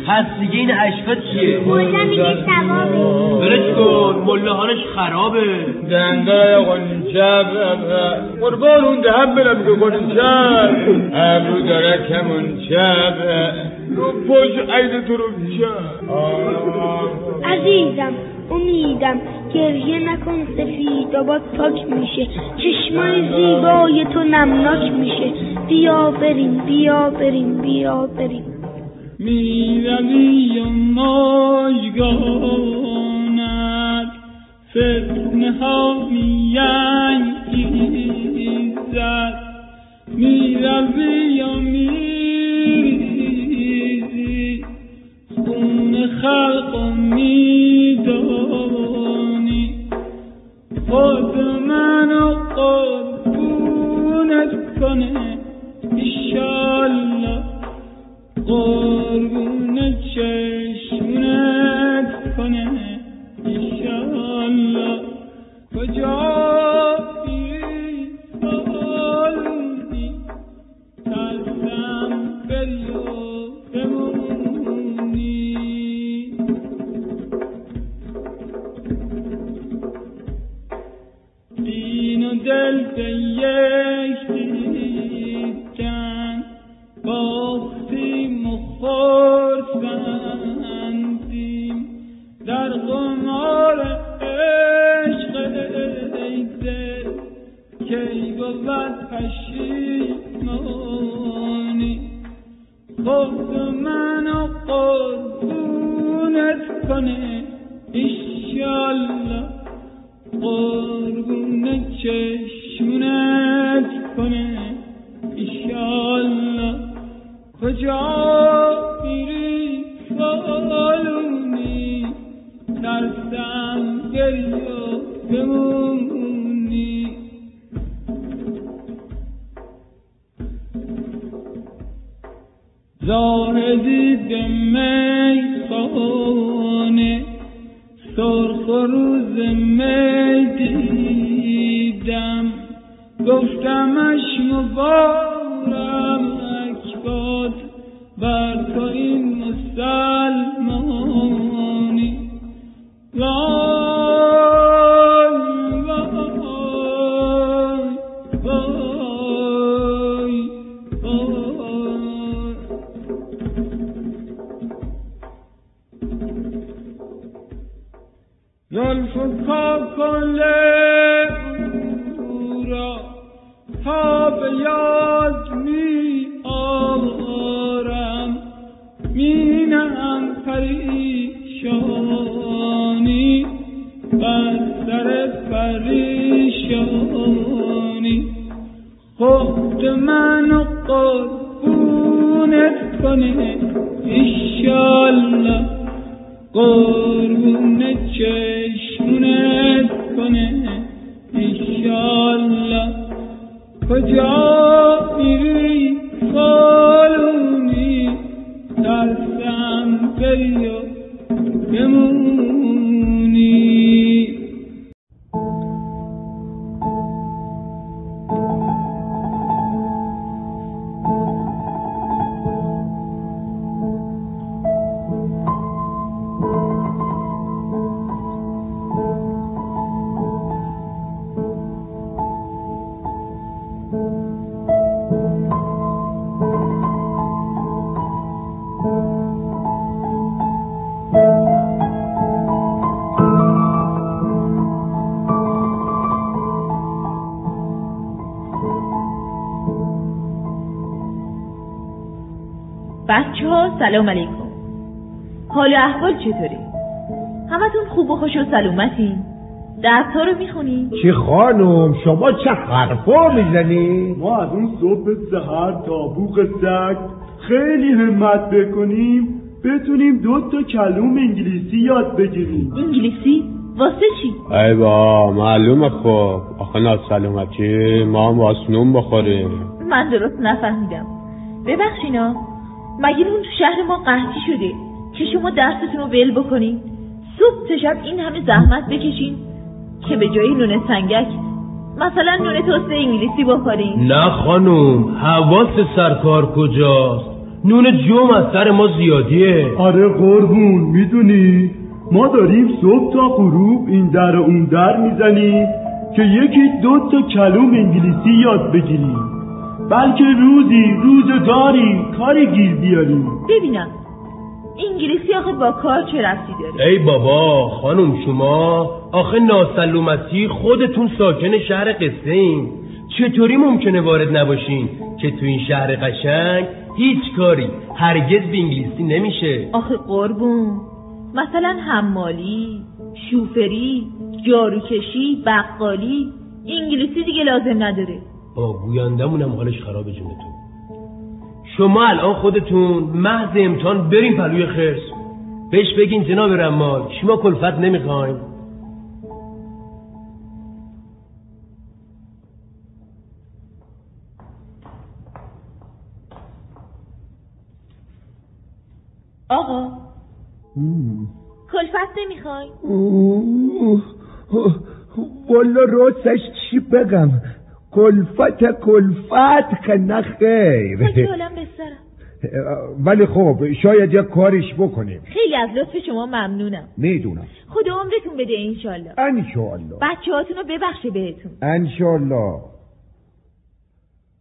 پس دیگه این اشکا چیه؟ ملا میگه ثوابه. برش کن. ملاحانش خرابه. دنده قنچه قربان اون دهب برم که قنچه ابرو داره کمونچه رو پشت عید تو رو عزیزم. امیدم گریه نکن سفید آباد پاک میشه. چشمای زیبای تو نمناک میشه. بیا بریم بیا بریم بیا بریم. می‌روی ماجگانت فتنه ها میانگیزد می‌روی قربونت سلام علیکم حال و احوال چطوری؟ همتون خوب و خوش و سلامتین؟ درس ها رو می‌خونین؟ چی خانم شما چه حرفا می‌زنی؟ ما از اون صبح سهر تا بوق سگ خیلی همت بکنیم بتونیم دو تا کلوم انگلیسی یاد بگیریم انگلیسی؟ واسه چی؟ ای با معلومه خب آخه ناسلامتی ما هم واسنون بخوریم من درست نفهمیدم ببخشینا مگه اون تو شهر ما قحطی شده که شما درستون رو ول بکنین. صبح تا شب این همه زحمت بکشین که به جای نون سنگک مثلا نون توست انگلیسی بخورین. نه خانوم حواس سرکار کجاست؟ نون جوم از سر ما زیادیه. آره قربون می‌دونی؟ ما داریم صبح تا غروب این در و اون در می‌زنیم که یکی دو تا کلوم انگلیسی یاد بگیریم. بلکه روزی روزگاری کاری گیر بیاریم ببینم انگلیسی آخه با کار چه رفتی داره؟ ای بابا خانم شما آخه ناسلومتی خودتون ساکن شهر قصه این چطوری ممکنه وارد نباشین؟ که تو این شهر قشنگ هیچ کاری هرگز به انگلیسی نمیشه. آخه قربون مثلا حمالی شوفری جاروکشی بقالی انگلیسی دیگه لازم نداره. با گویندمونم حالش خرابه جونتون. شما الان خودتون محض امتحان بریم پلوی خرس. بهش بگین جناب رمال شما کلفت نمی‌خوایم آقا کلفت نمی‌خوای والا راستش چی بگم؟ کلفت کلفت که نه خیر. حالم بسرم ولی خب شاید یک کارش بکنیم. خیلی از لطف شما ممنونم. می‌دونم. خدا عمرتون بده انشالله انشالله بچه هاتون رو ببخشه بهتون. انشالله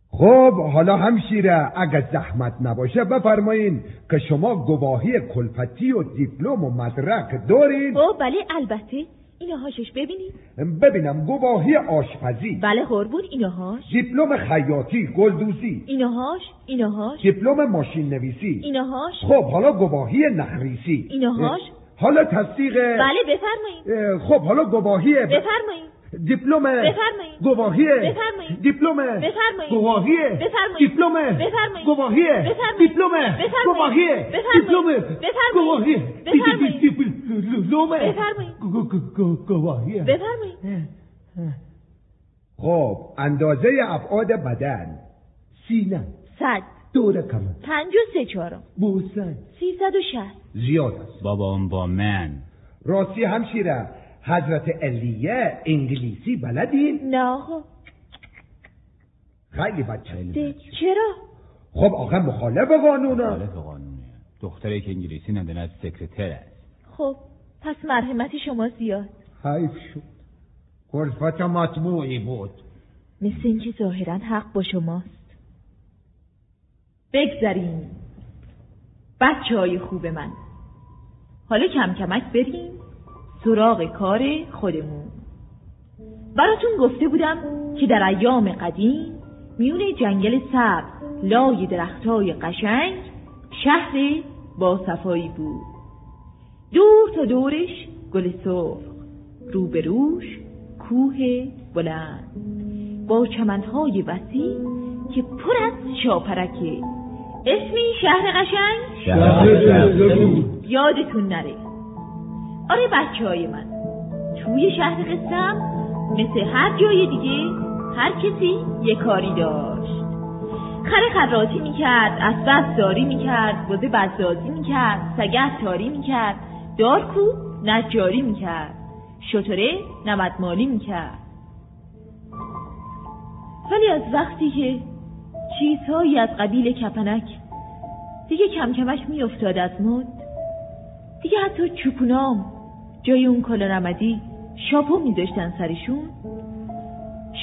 خب حالا همشیره اگر زحمت نباشه بفرمایین که شما گواهی کلفتی و دیپلم و مدرک دارین. او بله البته. اینهاشش ببینید ببینم گواهی آشپزی. بله قربون اینهاش. دیپلم خیاطی گلدوزی. اینهاش اینهاش. دیپلم ماشین نویسی اینهاش. خب حالا گواهی نخریسی. اینهاش. حالا تصدیق بله بفرمایید. خب حالا گواهی بفرمایید. دیپلم بفرمایید گواهی بفرمایید دیپلم بفرمایید گواهی بفرمایید دیپلم بفرمایید گواهی بفرمایید دیپلم گواهی دیپلم بفرمایید گواهی دیپلم بفرمایید گواهی بفرمایید خب اندازه ابعاد بدن. سینه. صد. دور کمر پنج و سه چهارم. بوسن سیصد و شست. زیاد است. بابا اون با من. راستی همشیره حضرت علیه انگلیسی بلدین؟ نه آقا. خیلی بچه. چرا؟ خب آخه مخالف قانونه مخالف قانونه دختری که انگلیسی ندونه از سکرتر است. خب پس مرحمت شما زیاد. حیف شد. کلفت مطموعی بود. مثل اینکه ظاهرا حق با شماست. بگذریم. بچه های خوب من. حالا کم کمک بریم. سراغ کار خودمون. براتون گفته بودم که در ایام قدیم میون جنگل سبز لای درختای قشنگ شهر با صفایی بود. دور تا دورش گل سرخ روبروش کوه بلند. با چمنهای وسیع که پر از شاپرکه. اسمی شهر قشنگ. یادتون نره. آره بچه های من. توی شهر قسم مثل هر جای دیگه هر کسی یه کاری داشت. خر خراتی می‌کرد اسبه داری می‌کرد بزه بزازی می‌کرد سگه تاری می‌کرد دارکو نجاری می‌کرد شطره نمدمالی می‌کرد. ولی از وقتی که چیزهایی از قبیل کپنک دیگه کم کمش میافتاد از مد دیگه حتی چوپونام جای اون کلا رمدی شاپو میذاشتن سرشون.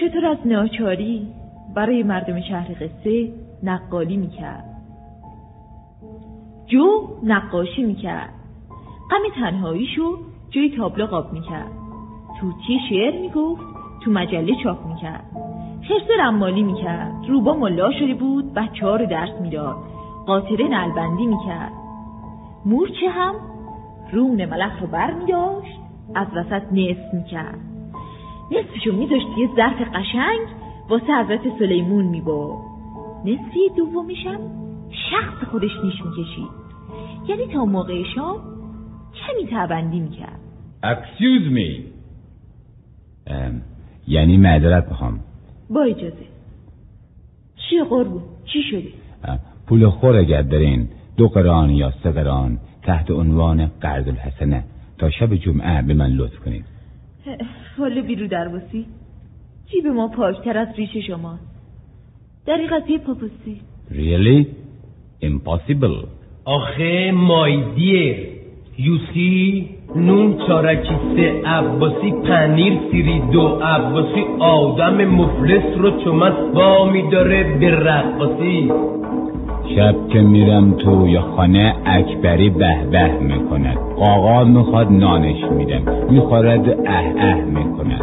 شطور از ناچاری برای مردم شهر قصه نقالی می‌کرد. جو نقاشی می‌کرد. غم تنهاییشو جای تابلو قاب می‌کرد. توتی شعر می‌گفت؟ تو مجله چاپ می‌کرد. خرس رمالی می‌کرد. روبا ملا شده بود بچه ها رو درس می‌داد. قاطره نلبندی می‌کرد. مورچه هم رون ملخ رو بر میداشت از وسط نصف می‌کرد. نصفشو میذاشت یه ظرف قشنگ واسه حضرت سلیمون می‌برد. نصفی دومیشم شخص خودش نیش می‌کشید. یعنی تا موقع شام کمی تبندی می‌کرد. Excuse me. یعنی معذرت می‌خوام. با اجازه. چی قربون چی شده؟ پول خور اگر دارین. دو قران یا سه قران. تحت عنوان قرض الحسنه تا شب جمعه به من لطف کنید. حالا بیرو درباسی جیب ما پاکتر از ریش شماست. دریق از یه پاپوسی. ریلی؟ impossible. آخه مایدیر یوسی نون چارکی سه عباسی پنیر سیری دو عباسی آدم مفلس رو چومن با میداره به رقاسی شب که میرم توی خانه اکبری به به می‌کند. آقا می‌خواد نانش میدم می‌خورد اه اه می‌کند.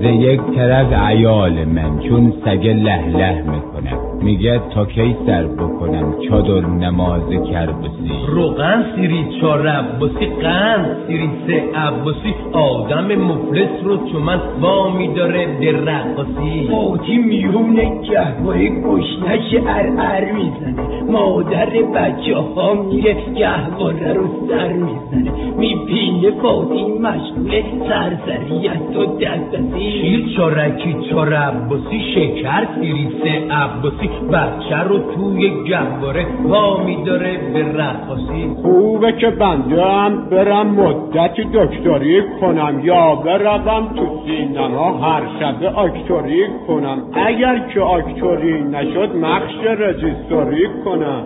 ز یک طرف عیال من چون سگ له له می‌کند. میگه تا کی سر بکنم چادر نماز کربسی؟ روغن سیری چار عباسی قند سیری سه عباسی آدم مفلس رو چومن با میداره به رقاسی فاتی میونه گهواره گشنش ار ار می‌زنه. مادر بچه ها میره گهواره رو سر می‌زنه. می‌بینه فاتی مشغول سرسریت و دستسی شیر چارکی چار عباسی شکر سیری سه عباسی بچه رو توی گهواره وا میداره به رقاسی خوبه که بنده هم برم مدت دکتری کنم یا بروم تو سینما هر شب آکتوری کنم. اگر که آکتوری نشد مخش رجیستوری کنم.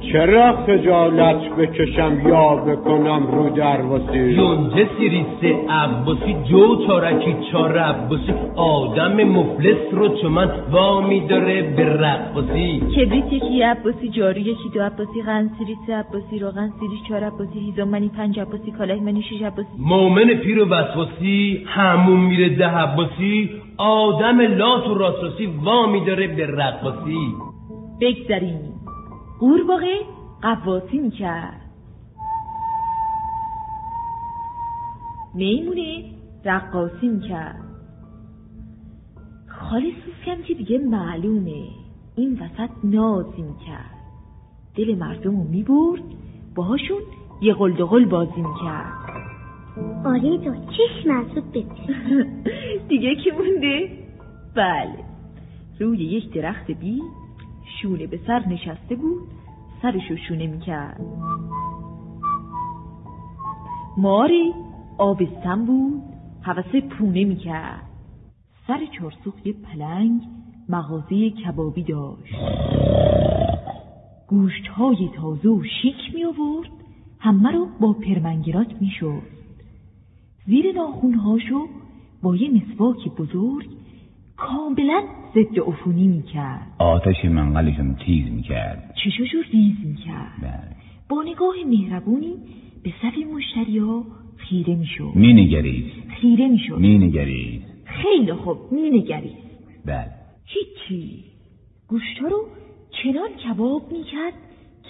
چرا خجالت بکشم یا بکنم رو درواسی یونجه سیری سه عباسی جو چارکی چار عباسی آدم مفلس رو چمن وا میداره به رقاسی کبریت یکی عباسی؟ جارو یکی دو عباسی؟ قند سیری سه عباسی روغن سیری چهار عباسی هیزم منی پنج عباسی کالای منی شش عباسی. مومن پیر و وسواسی همون میره ده عباسی. آدم لات و راسراسی وا میداره به رقاسی بگذریم. قورباغه قواسی می‌کرد. میمونه رقاصی می‌کرد. خالی سوسکم که دیگه معلومه. این وسط نازی می‌کرد. دل مردم رو می‌برد باهاشون یه قلدقل بازی می‌کرد. آره تو چشم بده. دیگه کی مونده؟ بله. روی یک درخت بی شونه به سر نشسته بود سرشو شونه می‌کرد. ماری آبستن بود حوث پونه می‌کرد. سر چارسوخ یه پلنگ مغازه کبابی داشت. گوشت های تازه و شیک می آورد همه رو با پرمنگرات می شد زیر ناخونهاشو با یه مسواک بزرگ کاملا ضد عفونی می کرد آتش منقلشون تیز می‌کرد. چشاشو ریز می کرد بله. با نگاه مهربونی به صف مشتری ها خیره می شد مینگریز خیره می شد مینگریز خیلی خوب می نگریست بله. هیچی. گوشتا رو چنان کباب می کرد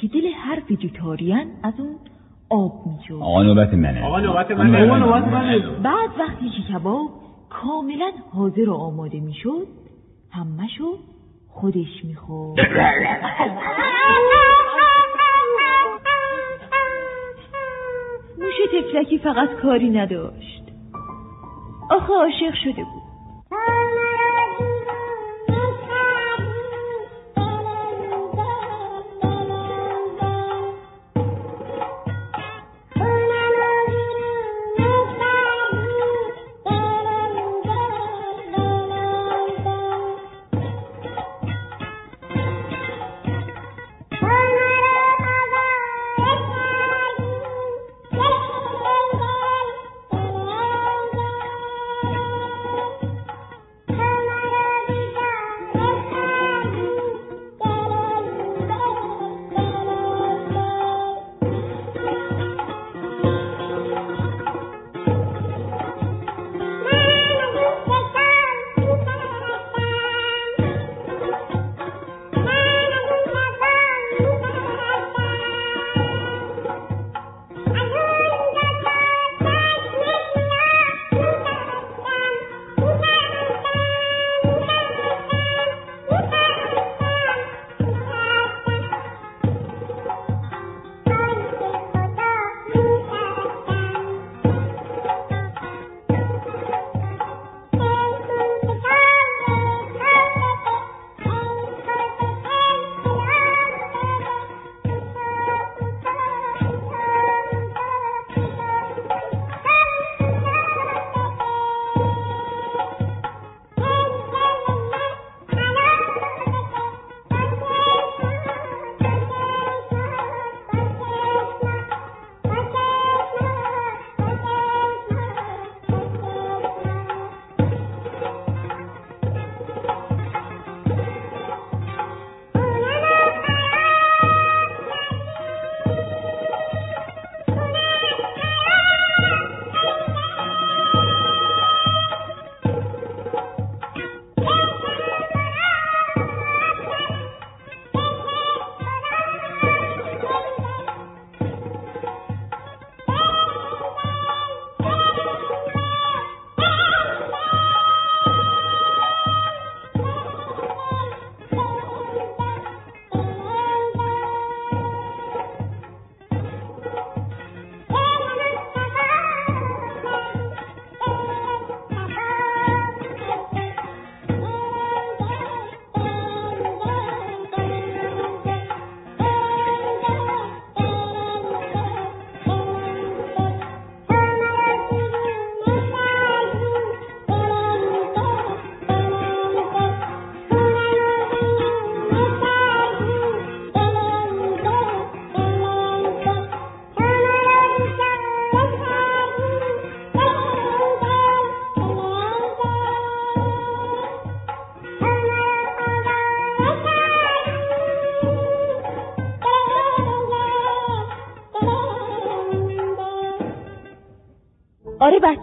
که دل هر vegetarian از اون آب می شد آقا نوبت منه. آقا نوبت آقا منه. نوبت منه. بعد وقتی که کباب کاملا حاضر و آماده می شد همشو خودش می خورد موش تفلکی فقط کاری نداشت. آخه عاشق شده بود.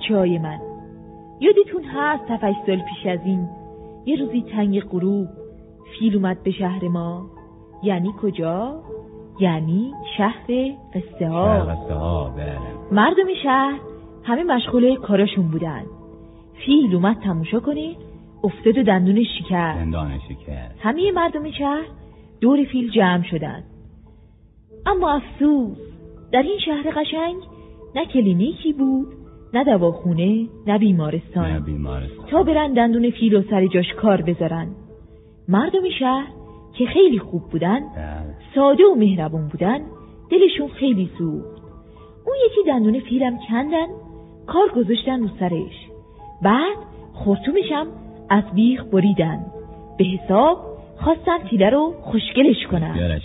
بچه های من. یادتون هست تفش سال پیش از این یه روزی تنگ غروب فیل اومد به شهر ما. یعنی کجا؟ یعنی شهر قصه ها. بله. مردم شهر همه مشغول کاراشون بودن. فیل اومد تماشا کنه افتاد و دندون شکر. زندان شکر. همه مردم شهر دور فیل جمع شدن. اما افسوس در این شهر قشنگ نه کلینیکی بود نه دواخونه نه بیمارستان. نه بیمارستان. تا برن دندون فیل و سر جاش کار بذارن. مردم شهر که خیلی خوب بودن بله. ساده و مهربون بودن دلشون خیلی سوخت اون یکی دندون فیلم کندن کار گذاشتن رو سرش. بعد خورتومشم از بیخ بریدن. به حساب خواستن تیله رو خوشگلش کنن.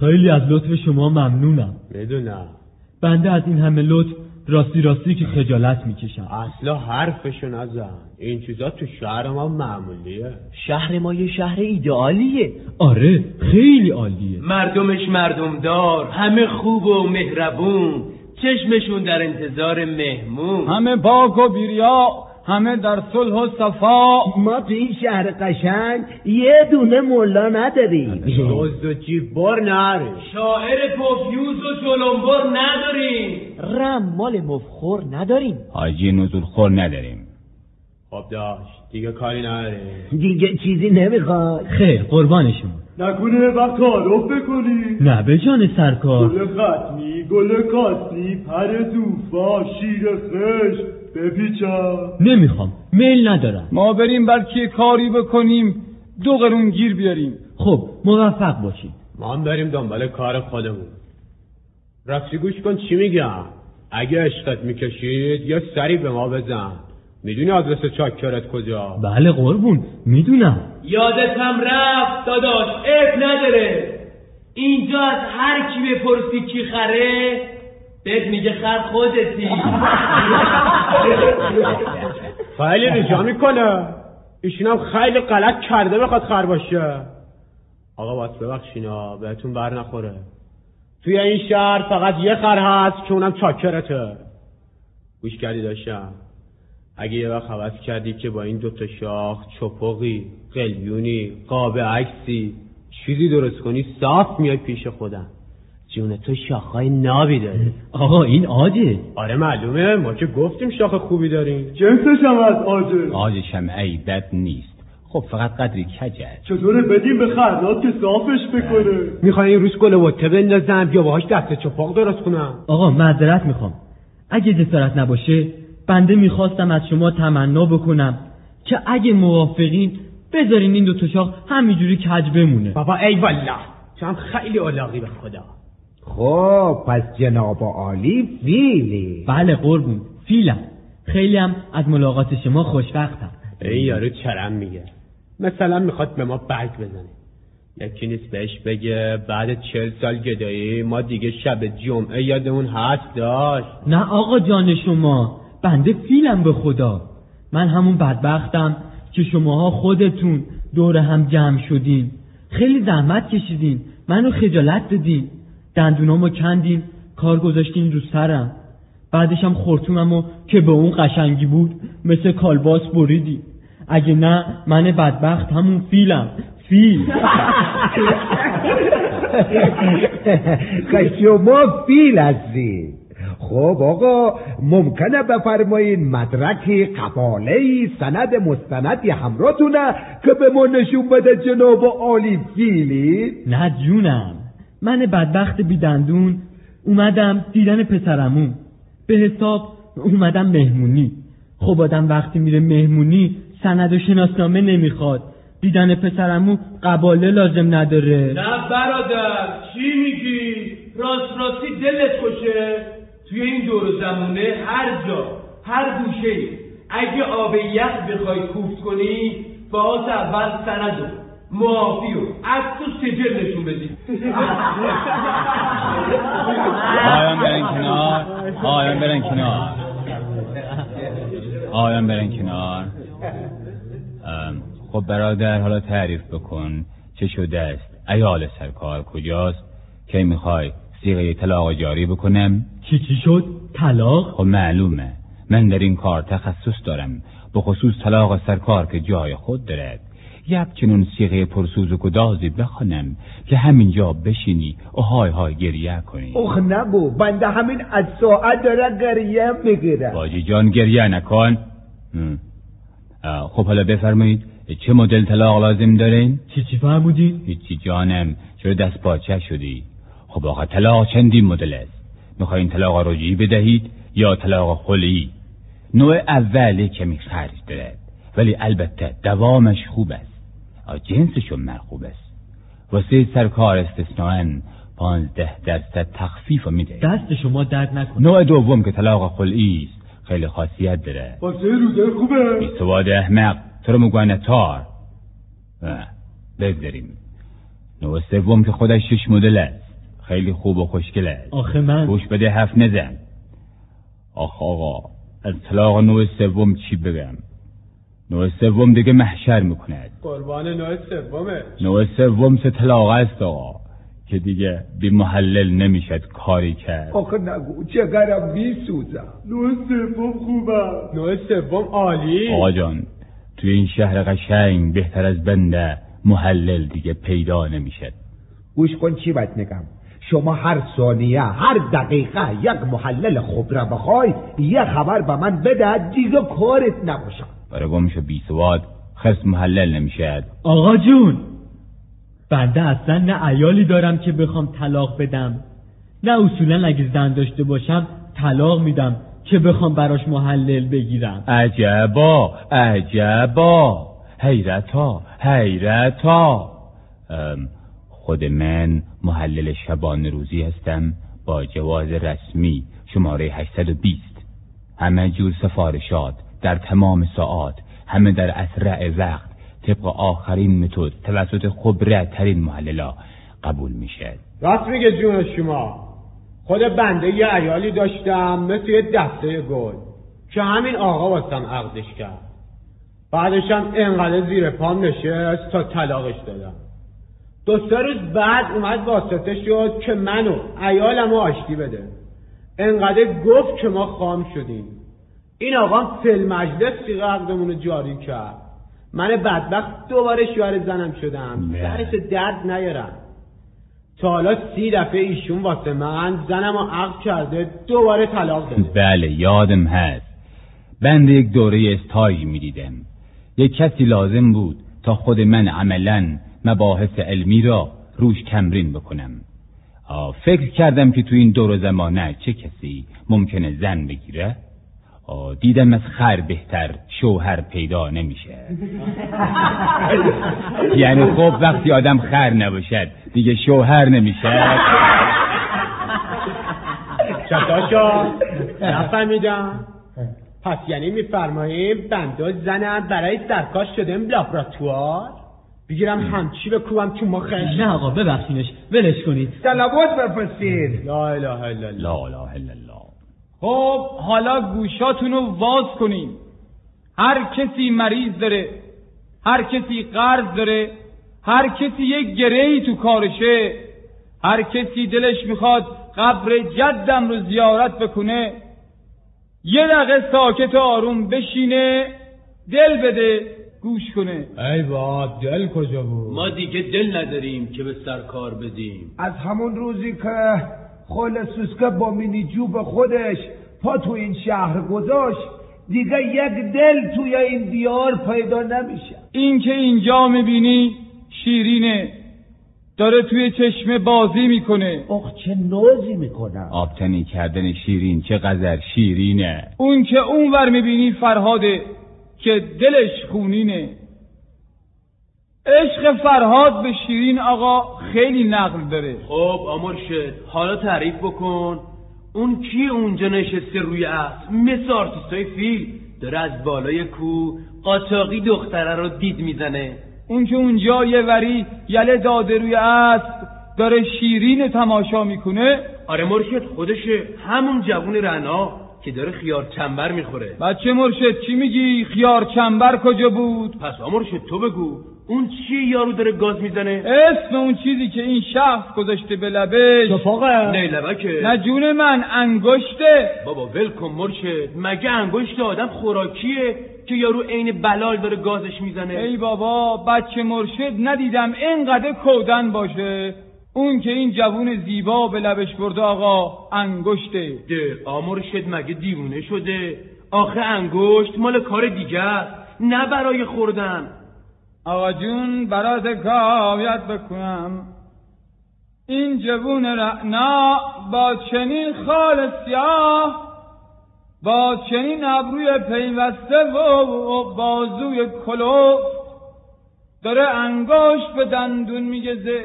خیلی از لطف شما ممنونم. می‌دونم بنده از این همه لطف راستی راستی که خجالت می‌کشم اصلا حرفشو نزن. این چیزا تو شهر ما معمولیه. شهر ما یه شهر ایدئالیه. آره خیلی عالیه. مردمش مردمدار همه خوب و مهربون. چشمشون در انتظار مهمون. همه پاک و بیریا همه در صلح و صفا. ما تو این شهر قشنگ یه دونه ملا نداریم دزد و بار نره. شاعر پوفیوز و جلنبر نداریم. رم مال مفخور نداریم. حاجی نزول خور نداریم. خب داشت. دیگه کاری نره. دیگه چیزی نمی‌خواد. خیر قربانشون نکنه وقت تعارف بکنی. نه به جان سرکار. گل ختمی گل کاسنی پر دوفا شیر خش بپیچم نمی‌خوام. میل ندارم. ما بریم بلکه کاری بکنیم. دو قرون گیر بیاریم. خب موفق باشید. ما هم بریم دنبال کار خودمون. راستی گوش کن چی میگم؟ اگه عشقت می‌کشید یا سری به ما بزن. می‌دونی آدرس چاکرت کجا؟ بله قربون می‌دونم. یادتم رفت داداش اب نداره. اینجا از هر کی بپرسی کی خره بهت میگه خر خودتی. خیلی رجا می‌کنه. ایشون هم خیلی غلط کرده بخواد خر باشه. آقا باس ببخشینا بهتون بر نخوره. توی این شهر فقط یه خر هست که اونم چاکرته. گوش کردی داشتم. اگه یه وقت حوض کردی که با این دوتا شاخ چپقی قلیونی قاب عکسی چیزی درست کنی صاف میای پیش خودم. جون تو شاخهای نابی داری. آقا این عاجه آره معلومه. ما که گفتیم شاخ خوبی داریم. جنسش هم از آجه. آجش هم عیبت نیست. خب فقط قدری کجه چطوره؟ بدیم به خرداد که صافش بکنه. می‌خوای این روز گل وته بندازم؟ یا باهاش دست چپاق درست کنم. آقا معذرت می‌خوام. اگه جسارت نباشه بنده می‌خواستم از شما تمنا بکنم که اگه موافقین بذارین این دو تا شاخ همینجوری کج بمونه. بابا ای والله. تو هم خیلی علاقی به خدا. خب پس جناب عالی فیلی. بله قربون فیلم. خیلی هم از ملاقات شما خوشوقتم این یارو چرم میگه. مثلا می‌خواد به ما برگ بزنه. یکی نیست بهش بگه بعد چل سال گدایی ما دیگه شب جمعه یادمون هست داشت. نه آقا جان شما بنده فیلم به خدا. من همون بدبختم که شماها خودتون دور هم جمع شدین. خیلی زحمت کشیدین منو خجالت دادین. دندونامو کندین کار گذاشتین رو سرم. بعدش هم خورتوممو که به اون قشنگی بود مثل کالباس بریدین اگه نه من بدبخت همون فیلم. فیل. شما فیل هستید. خب آقا ممکنه بفرمایین مدرکی قباله سند مستندی همراهتونه که به ما نشون بده جناب عالی فیلی نه جونم. من بدبخت بیدندون اومدم دیدن پسرمون. به حساب اومدم مهمونی. خب آدم وقتی میره مهمونی سند و شناسنامه نمی‌خواد. دیدن پسرمو قباله لازم نداره. نه برادر چی میگی؟ راست راستی دلت خوشه توی این دور زمونه هر جا هر گوشه اگه آب یخ بخوای کوفت کنی باز اول سند و معافی و از تو سجل نشون بدی آیان برن کنار. آیان برن کنار. آیان برن کنار. ام، خب برادر حالا تعریف بکن. چه شده است؟ ایال سرکار کجاست؟ کی می‌خوای سیغه طلاق جاری بکنم؟ چی چی شد؟ طلاق؟ خب معلومه. من در این کار تخصص دارم. به خصوص طلاق سرکار که جای خود دارد. یک چنون سیغه پرسوز و گدازی بخوانم که همینجا بشینی و های های گریه کنی. اخ نگو بنده همین از ساعت داره گریه می‌گیره. باجی جان گریه نکن. خب حالا بفرمایید چه مدل طلاق لازم دارین؟ چی چی فرمودین؟ هیچی جانم چرا دست پاچه شدی؟ خب آقا طلاق چندین مدل است. می‌خواین طلاق رجعی بدهید یا طلاق خلی؟ نوع اول کمی خرج دارد ولی البته دوامش خوب است. جنسشون مرخوب است. واسه سرکار استثناءً پانزده درصد تخفیف میده دست شما درد نکنه. نوع دوم که طلاق خلعی است. خیلی خاصیت داره. واسه روده خوبه. بی سواد احمق تو رو میگوانه تار. بگذاریم. نوع سوم که خودش شش مدل است. خیلی خوب و خوشگل است. آخه من گوش بده حرف نزن. آخ آقا از طلاق نوع سوم چی بگم؟ نوع سوم دیگه محشر می‌کند. قربان نوع سومه. نوع سوم سه طلاق است آقا که دیگه بی محلل نمی‌شد کاری کرد. آخ نگو جگرم میسوزم. نوع سوم خوبه. نوع سوم عالی. آقا جان توی این شهر قشنگ بهتر از بنده محلل دیگه پیدا نمی‌شد. گوش کن چی باید میگم شما هر ثانیه هر دقیقه یک محلل خوب را بخوای یه خبر به من بده دیگه کارت نباشم. برای گمشو بی سواد خرس محلل نمی‌شد. آقا جون بنده اصلا نه ایالی دارم که بخوام طلاق بدم. نه اصولا اگه زن داشته باشم طلاق میدم که بخوام براش محلل بگیرم. عجبا عجبا حیرتا حیرتا. خود من محلل شبانه روزی هستم با جواز رسمی شماره 820 همه جور سفارشات. در تمام ساعات همه در اسرع وقت طبق آخرین متد توسط خبره ترین محللا قبول میشه. راست میگه جون شما. خود بنده یه عیالی داشتم مثل یه دسته گل. که همین آقا واسم عقدش کرد. بعدش هم انقدر زیر پام نشست تا طلاقش دادم. دو سه روز بعد اومد واسطه شد که منو عیالم رو آشتی بده. انقدر گفت که ما خام شدیم. این آقا فیل مجلس سیغه عقدمون رو جاری کرد؟ من بدبخت دوباره شوهر زنم شدم. درس درد نیارم. تا حالا سی دفعه ایشون واسه من زنم رو عقد کرده دوباره طلاق داده. بله یادم هست. بنده یک دوره استایی می‌دیدم. یک کسی لازم بود تا خود من عملا مباحث علمی را روش تمرین بکنم. آه، فکر کردم که تو این دور زمانه چه کسی ممکنه زن بگیره؟ دیدم از خر بهتر شوهر پیدا نمیشه. یعنی خب وقتی آدم خر نباشد دیگه شوهر نمیشه. چطاشا؟ نفهمیدم. پس یعنی میفرماییم بنده زنم برای سرکاش شدیم لابراتوار؟ بگیرم همچی بکوبم تو مخش. نه آقا ببخشینش. ولش کنید. سلوات بپرسید. لا اله الا الله. لا اله الا الله. خب حالا گوشاتون رو واز کنین. هر کسی مریض داره هر کسی قرض داره هر کسی یک گرهی تو کارشه هر کسی دلش می‌خواد قبر جدم رو زیارت بکنه یه دقیقه ساکت و آروم بشینه دل بده گوش کنه. ای با دل کجا بود؟ ما دیگه دل نداریم که به سر کار بدیم. از همون روزی که خال سوسکه با مینی جوب خودش پا تو این شهر گذاشت دیگه یک دل توی این دیار پیدا نمیشه. این که اینجا می‌بینی شیرینه داره توی چشمه بازی می‌کنه. اخ چه نازی می‌کنم. آبتنی کردن شیرین چه قذر شیرینه. اون که اونور می‌بینی فرهاده که دلش خونینه. عشق فرهاد به شیرین آقا خیلی نقل داره. خب آمرشد حالا تعریف بکن. اون کی اونجا نشسته روی اسب مثل آرتیستای فیل. داره از بالای کو قاچاقی دختره رو دید می‌زنه. اون که اونجا یه وری یله داده روی اسب داره شیرین تماشا می‌کنه. آره مرشد خودشه همون جوون رنا که داره خیار چنبر می‌خوره. بچه مرشد چی میگی؟ خیار چنبر کجا بود؟ پس آمرشد تو بگو. اون چیه یارو داره گاز می‌زنه؟ اسم اون چیزی که این شخص گذاشته به لبش. نه لبکه. نه جون من انگشته. بابا ول کن مرشد مگه انگشت آدم خوراکیه که یارو عین بلال داره گازش می‌زنه؟ ای بابا بچه مرشد ندیدم اینقدر کودن باشه. اون که این جوون زیبا به لبش برده آقا انگشته. ده آمرشد مگه دیوونه شده؟ آخه انگشت مال کار دیگه است. نه برای خوردن. آقا جون برات کاویت بکنم. این جوون رعنا با چنین خال سیاه با چنین ابروی پیوسته و بازوی کلوف. داره انگشت به دندون میگزه.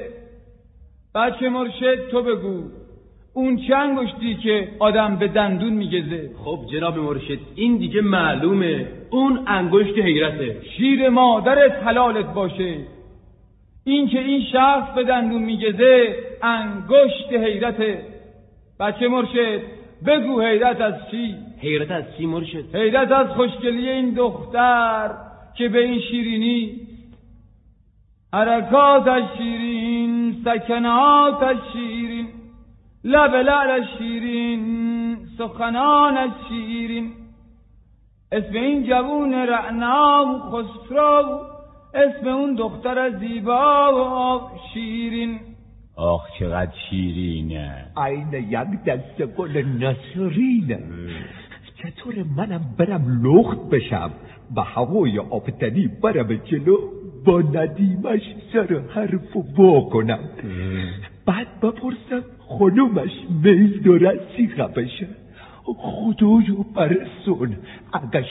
بچه مرشد تو بگو. اون چه انگشتی که آدم به دندون میگزه؟ خب جناب مرشد این دیگه معلومه. اون انگشت حیرته. شیر مادرت حلالت باشه. این که این شخص به دندون میگزه انگشت حیرته. بچه مرشد بگو حیرت از چی؟ حیرت از چی مرشد؟ حیرت از خوشگلی این دختر که به این شیرینی. حرکاتش شیرین سکناتش شیرین. لب لعلش شیرین سخنانش شیرین. اسم این جوون رعنا و خسرو اسم اون دختر زیبا و شیرین. آخ چقدر شیرینه. عین یک دست گل نسرینه چطور منم برم لخت بشم؟ به هوای آفتنی برم جلو با ندیمش سر حرف و وا کنم. بعد بپرسم خانومش میل داره سیغه بشه خدایو برسون اگه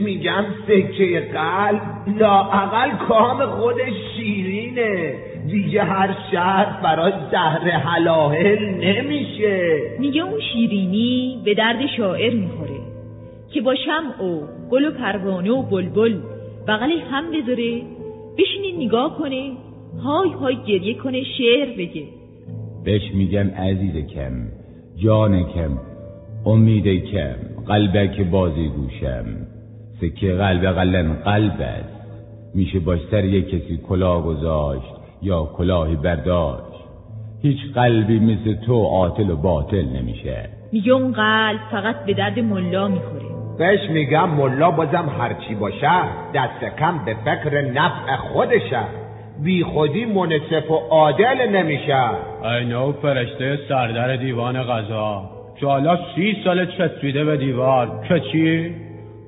میگم سکه قلب لااقل کام خودش شیرینه. دیگه هر شهر برای زهر حلاهل نمیشه. میگه اون شیرینی به درد شاعر می‌خوره که با شمع و گل و پروانه و بلبل بغل هم بذاره بشینه نگاه کنه های های گریه کنه شعر بگه. بهش میگم عزیز کم جان کم امید کم قلبک بازی گوشم. سکه قلب قلن قلب است. میشه باش سر یک کسی کلاه گذاشت یا کلاهی برداشت. هیچ قلبی مثل تو عاطل و باطل نمیشه. میگه اون قلب فقط به درد ملا می‌خوره. بهش میگم ملا بازم هرچی باشه دست کم به فکر نفع خودشه. بی خودی منصف و عادل نمیشه. اینه و فرشته سردر دیوان غذا. که حالا سی سال چسبیده به دیوار. که چی؟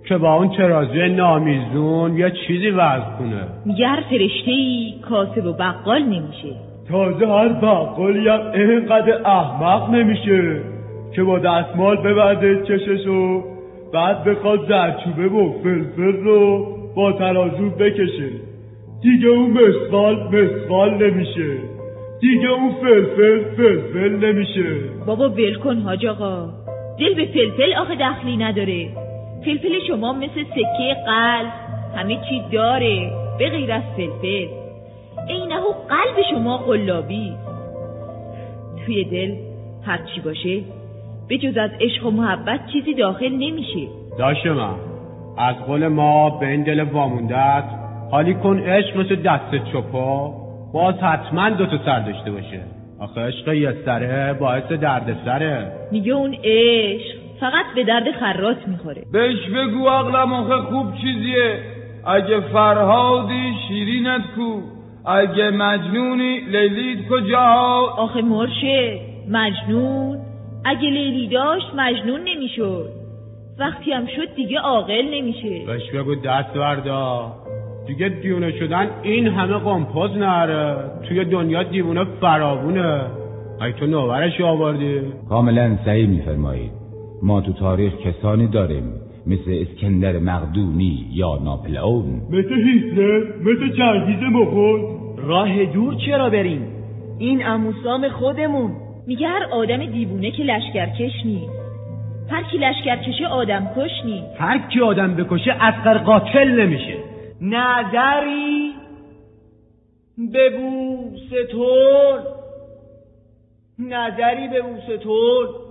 که با اون ترازوی نامیزون یه چیزی وزن کنه. میگه هر فرشته ای کاسب و بقال نمیشه. تازه هر بقالی هم اینقدر احمق نمیشه که با دستمال ببنده چششو بعد بخواد زرچوبه و فلفل رو با ترازو بکشه. دیگه اون مسقال مسقال نمیشه. دیگه اون فلفل فلفل نمیشه. بابا ول کن حاج آقا. دل به فلفل آخه دخلی نداره. فلفل شما مثل سکه قلب. همه چی داره به غیر از فلفل. اینه قلب شما قلابی. توی دل هرچی باشه به جز از عشق و محبت چیزی داخل نمیشه. داشت من از قول ما به این دل واموندت. حالی کن عشق مثل دست چپا باز حتما دوتا سر داشته باشه. آخه عشق یه سره باعث درد سره میگه اون عشق. فقط به درد خراس می‌خوره. بهش بگو عقلم آخه خوب چیزیه. اگه فرهادی شیرینت کو اگه مجنونی لیلیت کجا؟ آخه مرشد مجنون. اگه لیلی داشت مجنون نمی‌شد. وقتی هم شد دیگه عاقل نمیشه. بهش بگو دست بردا دیگه دیونه شدن این همه قمپاز نره. توی دنیا دیوونه فراوونه. ای تو نوورش آوردی. کاملا صحیح میفرمایید. ما تو تاریخ کسانی داریم مثل اسکندر مقدونی یا ناپلئون. مثل هیتلر مثل چنگیز مغول. راه دور چرا بریم؟ این اموسام خودمون. میگه هر آدم دیوونه که لشکرکش نیست. هر کی لشکرکشه آدم کش نیست. هر کی آدم بکشه اسقر قاتل نمیشه. نظری به بوستون. نظری به بوستون.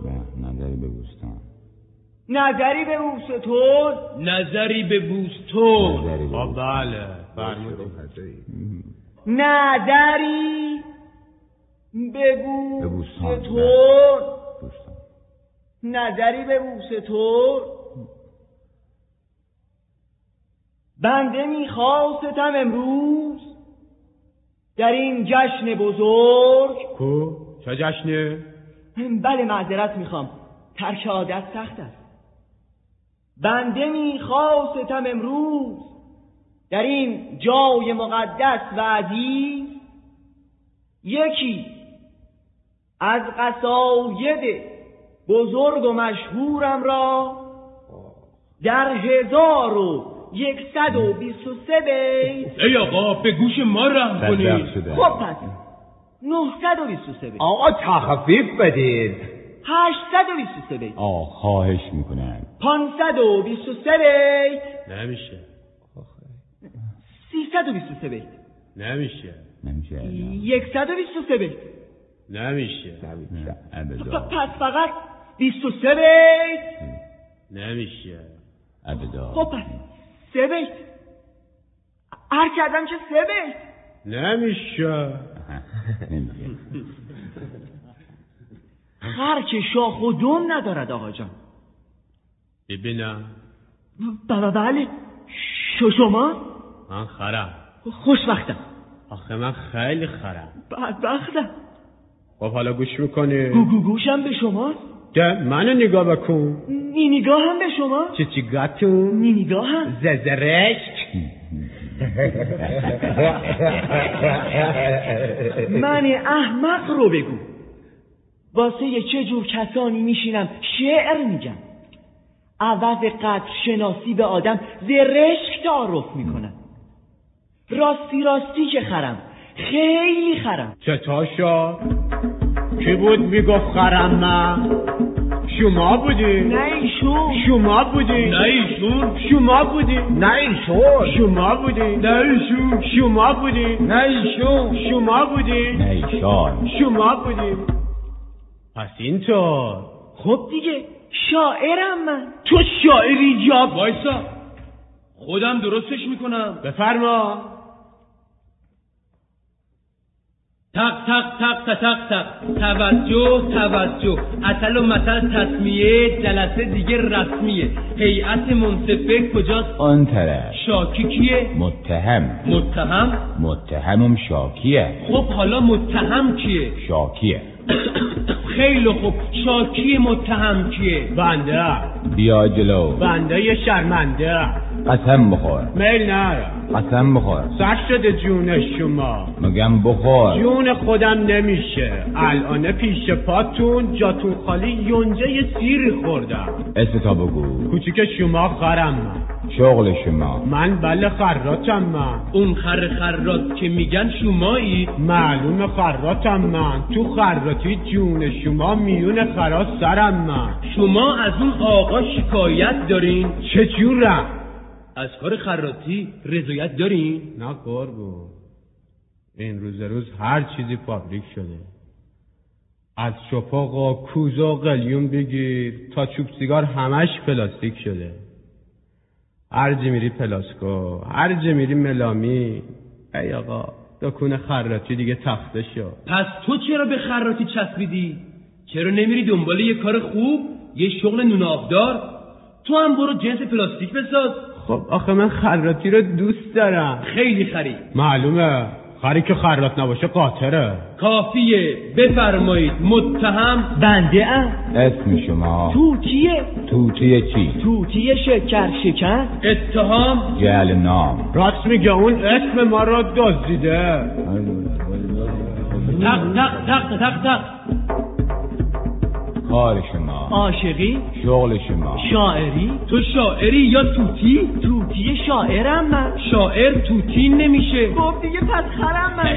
نظری به بوستون نظری به بوستون آه بله بگو به چطور بوستان. نظری به چطور بنده می‌خواستم امروز در این جشن بزرگ. کو؟ چه جشنه؟ بله معذرت می‌خوام. ترک عادت سخت است. بنده می‌خواستم امروز در این جای مقدس و عزیز یکی از قصاید بزرگ و مشهورم را در هزار و یکصد و بیست و سه بیت ای آقا به گوش ما رحم بدبخت کنید. خب پس نهصد و بیست و سه بیت. آقا تخفیف بدید. هشتصد و بیست و سه بیت. آه خواهش می‌کنم. پانصد و بیست و سه بیت. نمیشه. سیصد و بیست و سه بیت. نمیشه. نمیشه. یکصد و بیست و سه بیت. نمیشه. ابدا. پس فقط بیست و سه بیت. نمیشه. ابدا. خب پس سه بیت. هر کردم که سه بیت. نمیشه. که شاخ و دم ندارد آقا جان. ببینم. بله بله. ش- شما؟ من خرم. خوشبختم. آخه من خیلی خرم. بدبختم. خب حالا گوش می‌کنی؟ گوگو گوشم به شما؟ ده منو نگاه بکن. نی نگاه هم به شما؟ چی چی گاتون؟ نی نگاه هم. ززرشک من احمق رو بگو. واسه چه جور کسانی میشینم؟ شعر میگم. عوض قدر شناسی به آدم زرشک تعارف می‌کنم. راستی راستی که خرم. خیلی خرم. شد کی بود می‌گفت خرم من شما بودی. نه ایشون. شما بودی. نه ایشون. شما بودی. نه ایشون. شما بودی. نه ایشون. شما بودی. نه ایشون. شما بودی. نه ایشان شما بودی. پس اینطور خب دیگه. شاعرم من. تو شاعری جاب وایسا. خودم درستش می‌کنم. بفرما. تق تق تق تق تق تق. توجه توجه. اصل و مثل تصمیه جلسه دیگه رسمیه. هیئت منصفه کجاست؟ آن طرف. شاکی کیه؟ متهم. متهم؟ متهمم شاکیه. خب حالا متهم کیه؟ شاکیه. خیلی خوب. شاکی متهم کیه بنده. بیا جلو. بنده شرمنده. قسم بخور. میل نره قسم بخور. سر شده جون شما. مگم بخور. جون خودم نمیشه. الان پیش پاتون جاتون خالی یونجه سیری خوردم. اسم تا بگو. کوچیک شما خرم. من شغل شما. من بله خراتم من. اون خر خرات که میگن شمایی. معلوم خراتم من. تو خراتی جون شما میون خرا سرم من. شما از اون آقا شکایت دارین. چه جورم؟ از کار خراتی رضایت دارین نه قربون. این روز روز هر چیزی فابریک شده. از چپق و کوزه و قلیون بگیر تا چوب سیگار همش پلاستیک شده. هر میری پلاسکو هر میری ملامین. ای آقا دکون خراتی دیگه تخته شد پس تو چرا به خراتی چسبیدی؟ چرا نمیری دنبال یه کار خوب یه شغل نون آبدار تو هم برو جنس پلاستیک بساز. خب آخه من خراتی رو دوست دارم. خیلی خری معلومه. خری که خرات نباشه قاطره. کافیه. بفرمایید. متهم. بنده ام. اسم شما. توتیه. توتی چی؟ توتی شکر شکن. اتهام. جعل نام. راست میگه اون اسم ما رو دزدیده. تق تق تق تق تق. کار شما عاشقی شغل شما. شاعری. تو شاعری یا توتی؟ توتی شاعرم من. شاعر توتی نمیشه. خب دیگه پس خرم من.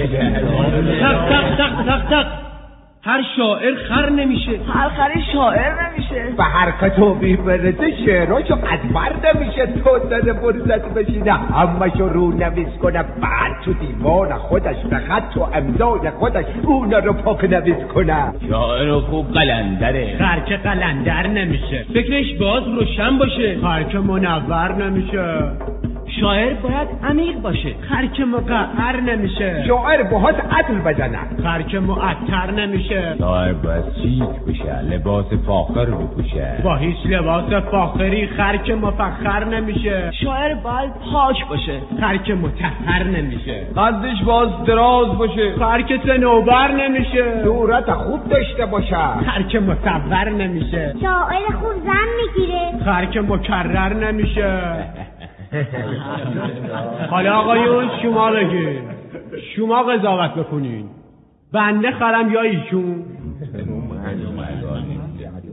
تق تق تق تق تق. هر شاعر خر نمیشه. هر خری شاعر نمیشه. به حرکت و بیبرده شعراشو قدبر نمیشه تو داده فرصت بشینه. همشو رو نویس کنه. بعد تو دیوان خودش به خط و امضای خودش اونا رو پاک نویس کنه. شاعر خوب قلندره. خر که قلندر نمیشه. فکرش باز روشن باشه. خر که منور نمیشه. شاعر باید عمیق باشه. خرک مقعر نمیشه. شاعر باهات عدل بزنه. خرک معطر نمیشه. شاعر باید چیک بشه لباس فاخر بپوشه. با هیچ لباس فاخری خرک مفخر نمیشه. شاعر باید پاک باشه. خرک متحر نمیشه. قدش باز دراز باشه. خرک سنوبر نمیشه. صورت خوب داشته باشه. خرک مصور نمیشه. شاعر خوب زن می‌گیره. خرک مکرر نمیشه. حالا آقایون شما بگید شما قضاوت بکنین. بنده خرم یا ایشون؟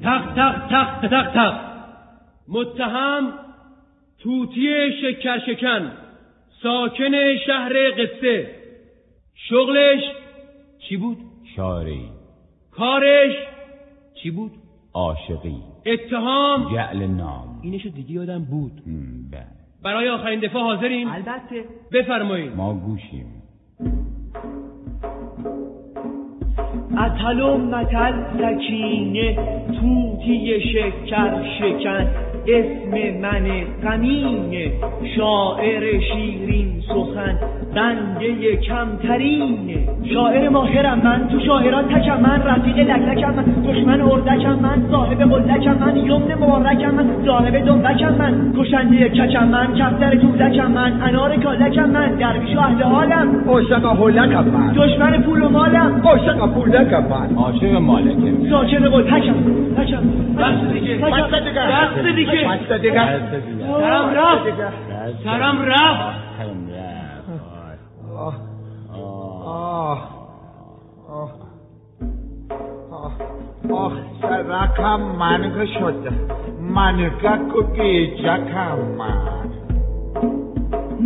تق تق تق تق تق. متهم توتی شکر شکن. ساکن شهر قصه. شغلش چی بود؟ شاعری. کارش چی بود؟ عاشقی. اتهام. جعل نام. اینشو دیگه یادم بود. برای آخرین دفاع حاضرین؟ البته. بفرمایید. ما گوشیم. اتل و متل سکینه توتی شکر شکن. اسم من غمینه شاعر شیرین سخن بنده کمترینه شاعر ماهرم من تو شاعران تکم من رفیق لکلکم من دشمن اردکم من صاحب قلکم من یمن مبارکم من ضارب دنبکم من کشنده کچم من کفتر تودکم من انار کالکم من درویش و اهل حالم. عاشق هلکم من. دشمن پول و مالم. عاشق پولکم من. عاشق مالکم. ساکن قلتکم تکم. بس دیگه. بسته دیگه. دیگه بسته دیگه سرم رفت. سرم رفت. آه. آه. آه. آه. آه سرکم منگ شد. منگک و گیجکم من.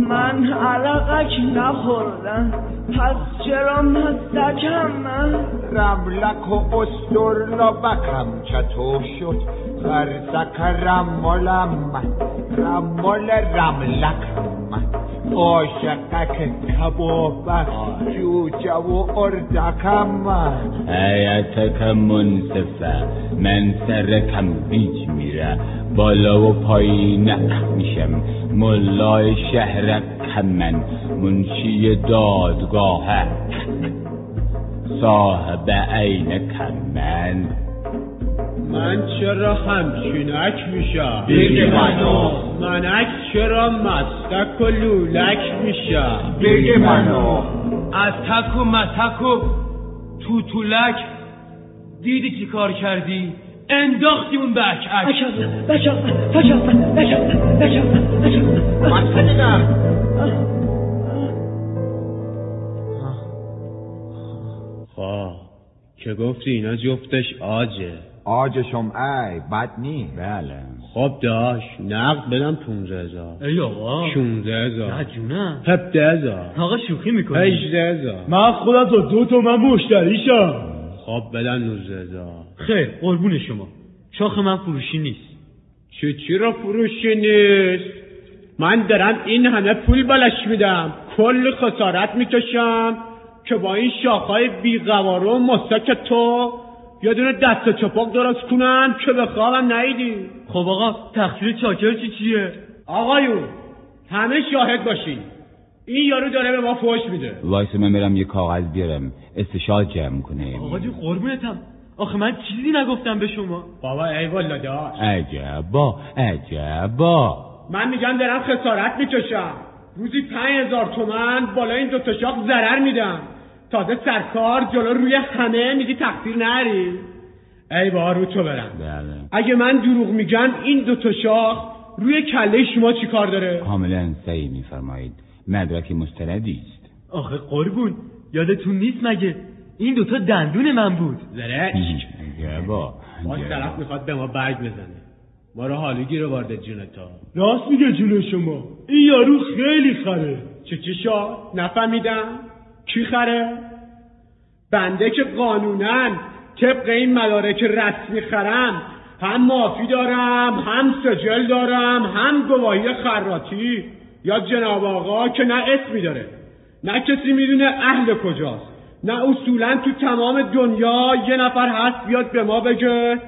من علقک نخوردم. پس چرا مستکم من؟ رملک و استر لبکم چطور شد؟ من رمال رملکم من عاشقک کبابک جوجه و اردکم حیاتک منصفه من سرکم بیج میره بالا و پایین میشم ملای شهرکم من منشی دادگاهه صاحب عینکم من من چرا همچینک میشم؟ بگی منو. منک چرا مستک و لولک میشم؟ بگی منو از تک و متک و توتولک دیدی چی کار کردی؟ انداختی اون بچم بچم بچم بچم بچم بسته دیگه خب که گفتی اینا جفتش آجه. آج شمعه بد نی بله. خب داش نقد بدم پونزه هزار. ای آقا. شونزه نه هزار جونم هفته هزار. آقا شوخی می‌کنی. هجده هزار. من خودم تا دو تا من مشتریشم خب بدن نوزده هزار. خیر قربون شما. شاخ من فروشی نیست. چی چی رو فروشی نیست؟ من دارم این همه پول بلش میدم. کل خسارت می‌کشم که با این شاخهای بیقوارو و مسک تو یه دونه دست چپاق درست کنم که به خوابم نیدی خب آقا تقصیر چاکر چی چیه؟ آقایون همه شاهد باشین. این یارو داره به ما فوش میده. وایس من برم یه کاغذ بیارم. استشال جمع کنیم. آقا جون قربونتم. آخه من چیزی نگفتم به شما. بابا ای والا داشت. عجبا عجبا. من میگم دارم خسارت می‌کشم. روزی پنج هزار تومن بالا این دوتا شاخ ضرر میدم. تازه سرکار جلو روی همه میگی تقصیر نری. ای با رو تو برم. بله. اگه من دروغ میگم این دوتا شاخ روی کله شما چی کار داره؟ کاملا صحیح میفرمایید. مدرک مستندی است. آخه قربون یادتون نیست مگه؟ این دوتا دندون من بود. زرشک عجبا باز طرف می‌خواد به ما برگ بزنه. ما رو حالی گیره وارد جونتا راست میگه جون شما. این یارو خیلی خره. چی چی شد نفهمیدم. کی خره؟ بنده که قانونا طبق این مدارک رسمی خرم. هم مافی دارم هم سجل دارم هم گواهی خراتی یا جناب آقا که نه اسمی داره نه کسی می‌دونه اهل کجاست نه اصولا تو تمام دنیا یه نفر هست بیاد به ما بگه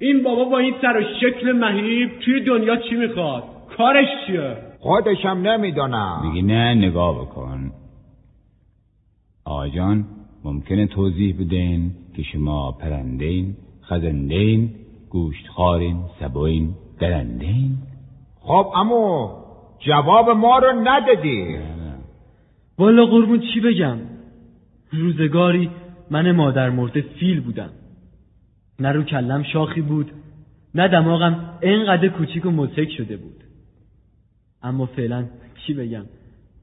این بابا با این سر و شکل مهیب توی دنیا چی می‌خواد؟ کارش چیه؟ خودشم نمی‌دونم. میگی نه نگاه بکن. آقا جان ممکنه توضیح بدین که شما پرندین خزندین گوشتخارین سبوین درندین؟ خب امو جواب ما رو ندادی. والا قربون چی بگم؟ روزگاری من مادر مرده فیل بودم. نه رو کلم شاخی بود نه دماغم اینقدر کوچیک و مزهک شده بود. اما فعلا چی بگم؟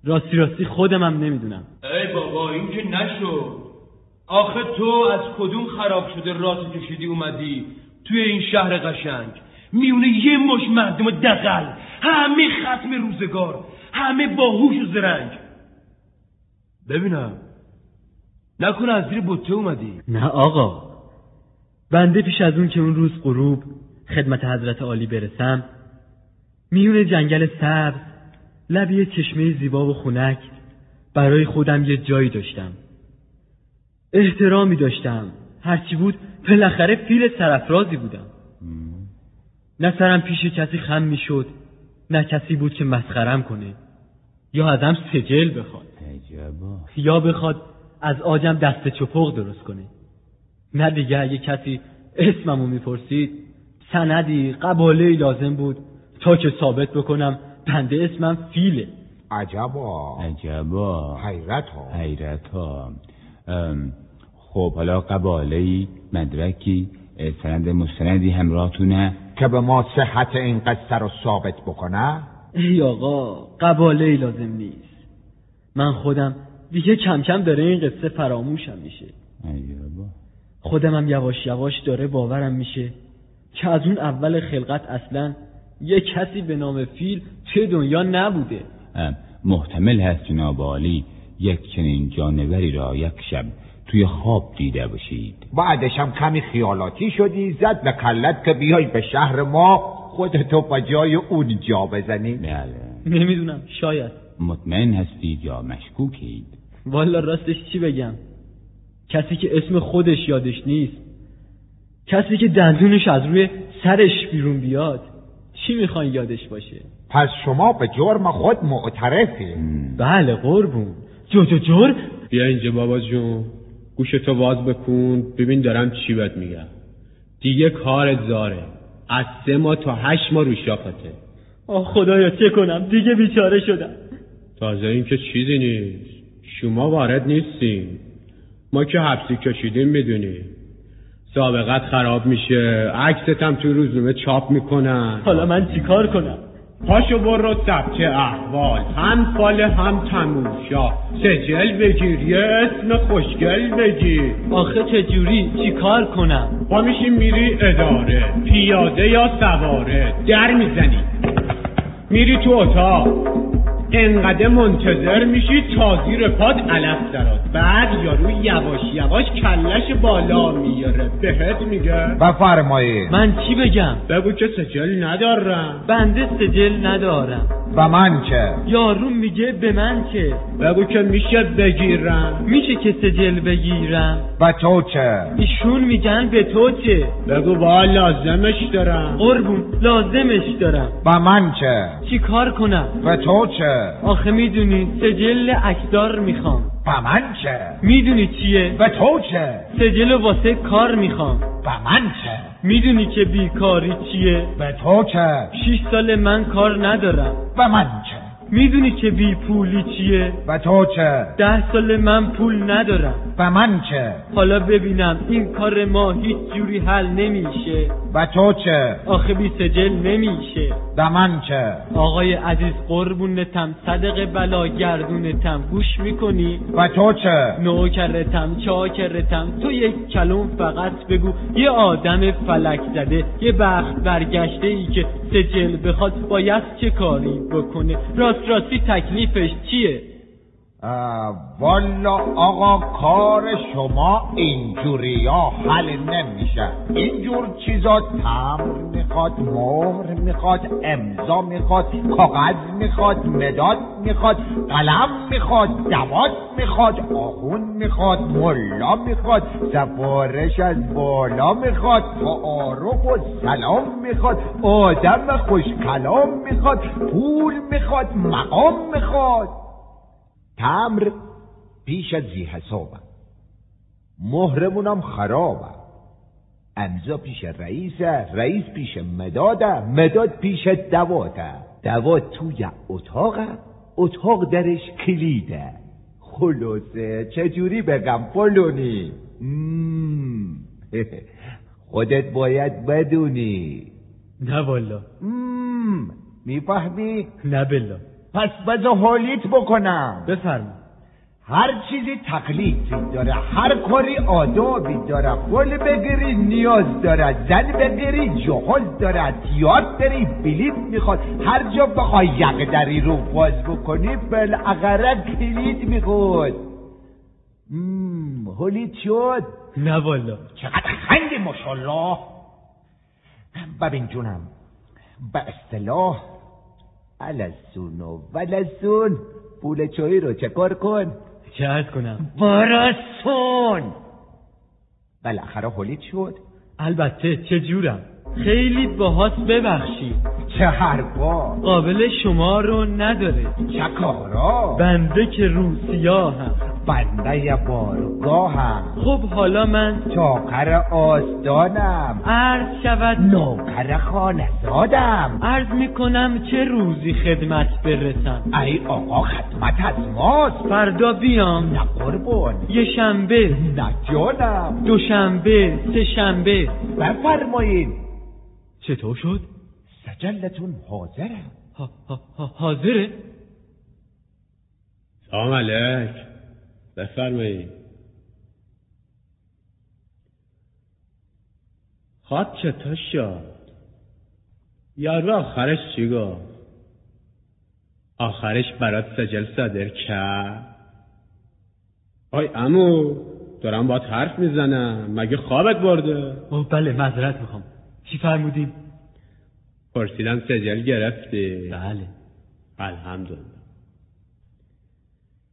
راستی راستی خودم هم نمی‌دونم. ای بابا این که نشد. آخه تو از کدوم خراب شده راست کشیدی اومدی توی این شهر قشنگ؟ میونه یه مش مردم دقل همه ختم روزگار همه باهوش و زرنگ. ببینم. نکنه از زیر بطه اومدی. نه آقا. بنده پیش از اون که اون روز غروب خدمت حضرت عالی برسم میون جنگل سبز لب یه چشمه زیبا و خونک برای خودم یه جایی داشتم. احترامی داشتم. هرچی بود بالاخره فیل سرفرازی بودم. نه سرم پیش کسی خم می‌شد نه کسی بود که مسخرم کنه. یا ازم سجل بخواد. عجبا یا بخواد از آجم دست چپق درست کنه. نه دیگه اگه کسی اسممو می‌پرسید سندی قباله لازم بود تا که ثابت بکنم بنده اسمم فیله. عجبا. عجبا. حیرت ها حیرت ها خب حالا قباله مدرکی سند مستندی همراهتونه؟ که به ما صحت این قصه رو ثابت بکنه؟ ای آقا قباله لازم نیست. من خودم دیگه کم کم داره این قصه فراموشم میشه. عجبا. خودم هم یواش یواش داره باورم میشه که از اون اول خلقت اصلا یه کسی به نام فیل توی دنیا نبوده. ام، محتمل هست جناب عالی یک چنین جانوری را یک شب توی خواب دیده باشید. بعدش هم کمی خیالاتی شدی زد به کلت که بیای به شهر ما خودتو به جای اون جا بزنی. بله. نمی‌دونم شاید. مطمئن هستید یا مشکوکید؟ والا راستش چی بگم؟ کسی که اسم خودش یادش نیست. کسی که دندونش از روی سرش بیرون بیاد. چی می‌خواین یادش باشه؟ پس شما به جرم خود معترفی. بله قربون. جو جو جرم بیا اینجا بابا جون. گوشتو باز بکن ببین دارم چی بهت میگم. دیگه کارت زاره. از سه ماه تا هشت ماه رو شاخته. آه خدایا چه کنم؟ دیگه بیچاره شدم. تازه این که چیزی نیست. شما وارد نیستین. ما که حبسی کشیدیم می‌دونی سابقت خراب میشه. عکست هم تو روزنامه چاپ می‌کنن. حالا من چیکار کنم؟ پاشو برو ثبت احوال. هم فال هم تموشا. سجل بگیر یه اسم خوشگل بگیر. آخه چجوری چیکار کنم؟ پا میشی میری اداره. پیاده یا سواره؟ در می‌زنی. میری تو اتاق. انقدر منتظر میشی تا زیر پاد علف درات. بعد یارو یواش یواش کلش بالا میاره بهت میگه بفرمایید من چی بگم؟ بگو که سجل ندارم. بنده سجل ندارم. و من چه یارو میگه به من که. بگو که میشه بگیرم. میشه که سجل بگیرم. و تو چه ایشون میگن به تو چه بگو با لازمش دارم. قربون لازمش دارم. و من چه چی کار کنم؟ و تو چه آخه می‌دونی سجل اکدار می‌خوام. و من چه؟ می‌دونی چیه؟ و تو چه؟ سجل واسه کار می‌خوام. و من چه؟ می‌دونی که بیکاری چیه؟ و تو چه؟ شیش سال من کار ندارم. و من چه؟ می‌دونی که بی پولی چیه؟ و تو چه؟ ده سال من پول ندارم. و من چه؟ حالا ببینم این کار ما هیچ جوری حل نمیشه. و تو چه؟ آخه بی سجل نمیشه. و من چه؟ آقای عزیز قربونتم. صدق بلا گردونتم. گوش می‌کنی؟ و تو چه؟ نوکرتم چاکرتم. تو یک کلم فقط بگو یه آدم فلک زده یه بخت برگشته ای که سجل بخواد باید چه کاری بکنه؟ راست راستی تکلیفش چیه؟ والا آقا کار شما اینجوری ها حل نمیشه. اینجور چیزا تمر می‌خواد مهر می‌خواد امضا می‌خواد کاغذ می‌خواد مداد می‌خواد قلم می‌خواد دوات می‌خواد آخون می‌خواد ملا می‌خواد سفارش از بالا می‌خواد تعارف و سلام می‌خواد آدم خوش کلام می‌خواد پول می‌خواد مقام می‌خواد. تمر پیش از زی حسابم. مهرمونم خرابم امضا پیش رئیسه رئیس پیش مداده مداد پیش دواته دوات توی اتاقه اتاق درش کلیده. خلاصه چجوری بگم پلونی. خودت باید بدونی. نه والا. می‌فهمی؟ نه بلا. پس بذار حالیت بکنم. بفرما هر چیزی تقلیدی داره هر کاری آدابی داره پل بگیری نیاز داره زن بگیری جهاز داره تیات داری بلیت می‌خواد. هر جا بخوای یک دری رو باز بکنی بالاخره کلید می‌خواد. حالیت شد؟ نه والا. چقدر خندی ماشاءالله. ببین جونم به اصطلاح الاسون و ولسون پول چایی رو چکار کن؟ چه عرض کنم؟ برسون. بالاخره حالیت شد. البته چه جورم؟ خیلی باهاست ببخشید. چه حرفا؟ قابل شما رو نداره. چه کارا؟ بنده که روسیاهم بنده بارگاهم. خب حالا من چاقر آستانم. عرض شود نوکر خانزادم. عرض می‌کنم چه روزی خدمت برسم؟ ای آقا خدمت از ماست. فردا بیام. نه قربون. یه شنبه. نه جانم. دوشنبه سه شنبه بفرمایید چطور شد؟ سجلتون حاضره. ها ها ها حاضره؟ سلام علیک. بفرمایید. خواد چطور شد؟ یارو آخرش چی گفت؟ آخرش برات سجل صادر کرد؟ آی امو دارم باید حرف می‌زنم. مگه خوابت برده؟ اوه بله معذرت می‌خوام. چی فرمودیم؟ پرسیدم سجل گرفتی. بله. الحمدلله.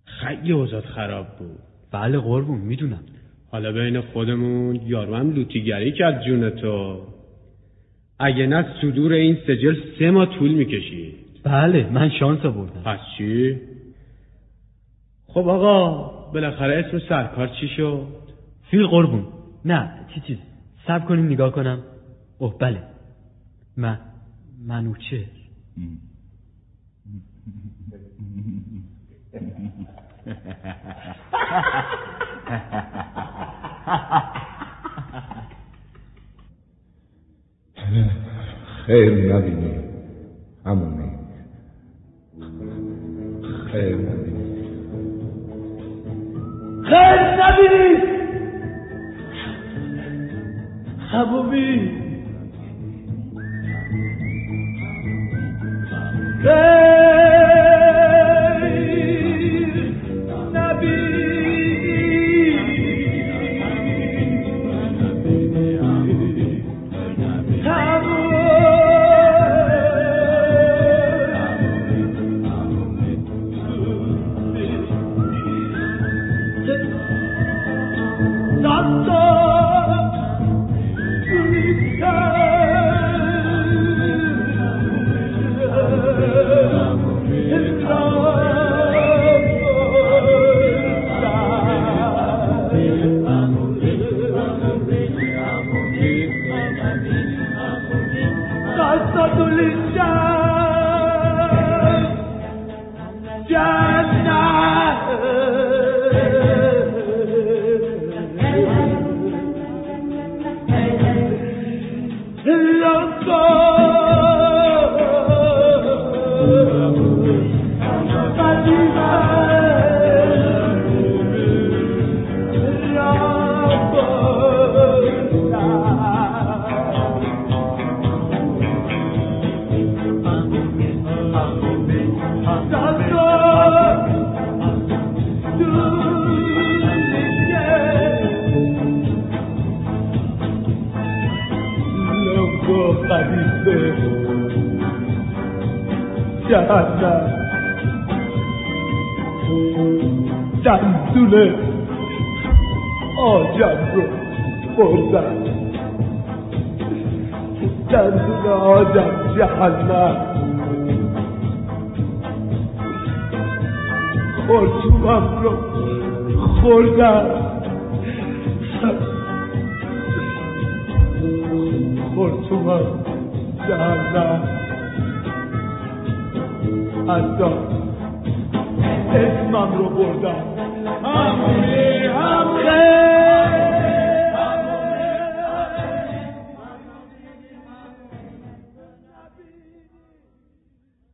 خیلی اوضاع خراب بود. بله قربون می‌دونم. حالا بین خودمون یارو هم لوتیگری کرد جون تو. اگه نه صدور این سجل سه ماه طول می‌کشید. بله من شانس آوردم. پس چی؟ خب آقا بالاخره اسم سرکار چی شد؟ فیل قربون. نه چی چیز سب کنیم نگاه کنم. اوه بله. من منوچه خیر نبینی. همونی خیر نبینی. خیر نبینید حبوبی. خیر بردن. دندون آجم جهنم. خورتومم رو خوردن. خورتومم جهنم. حتی اسمم رو بردن. همونه همونه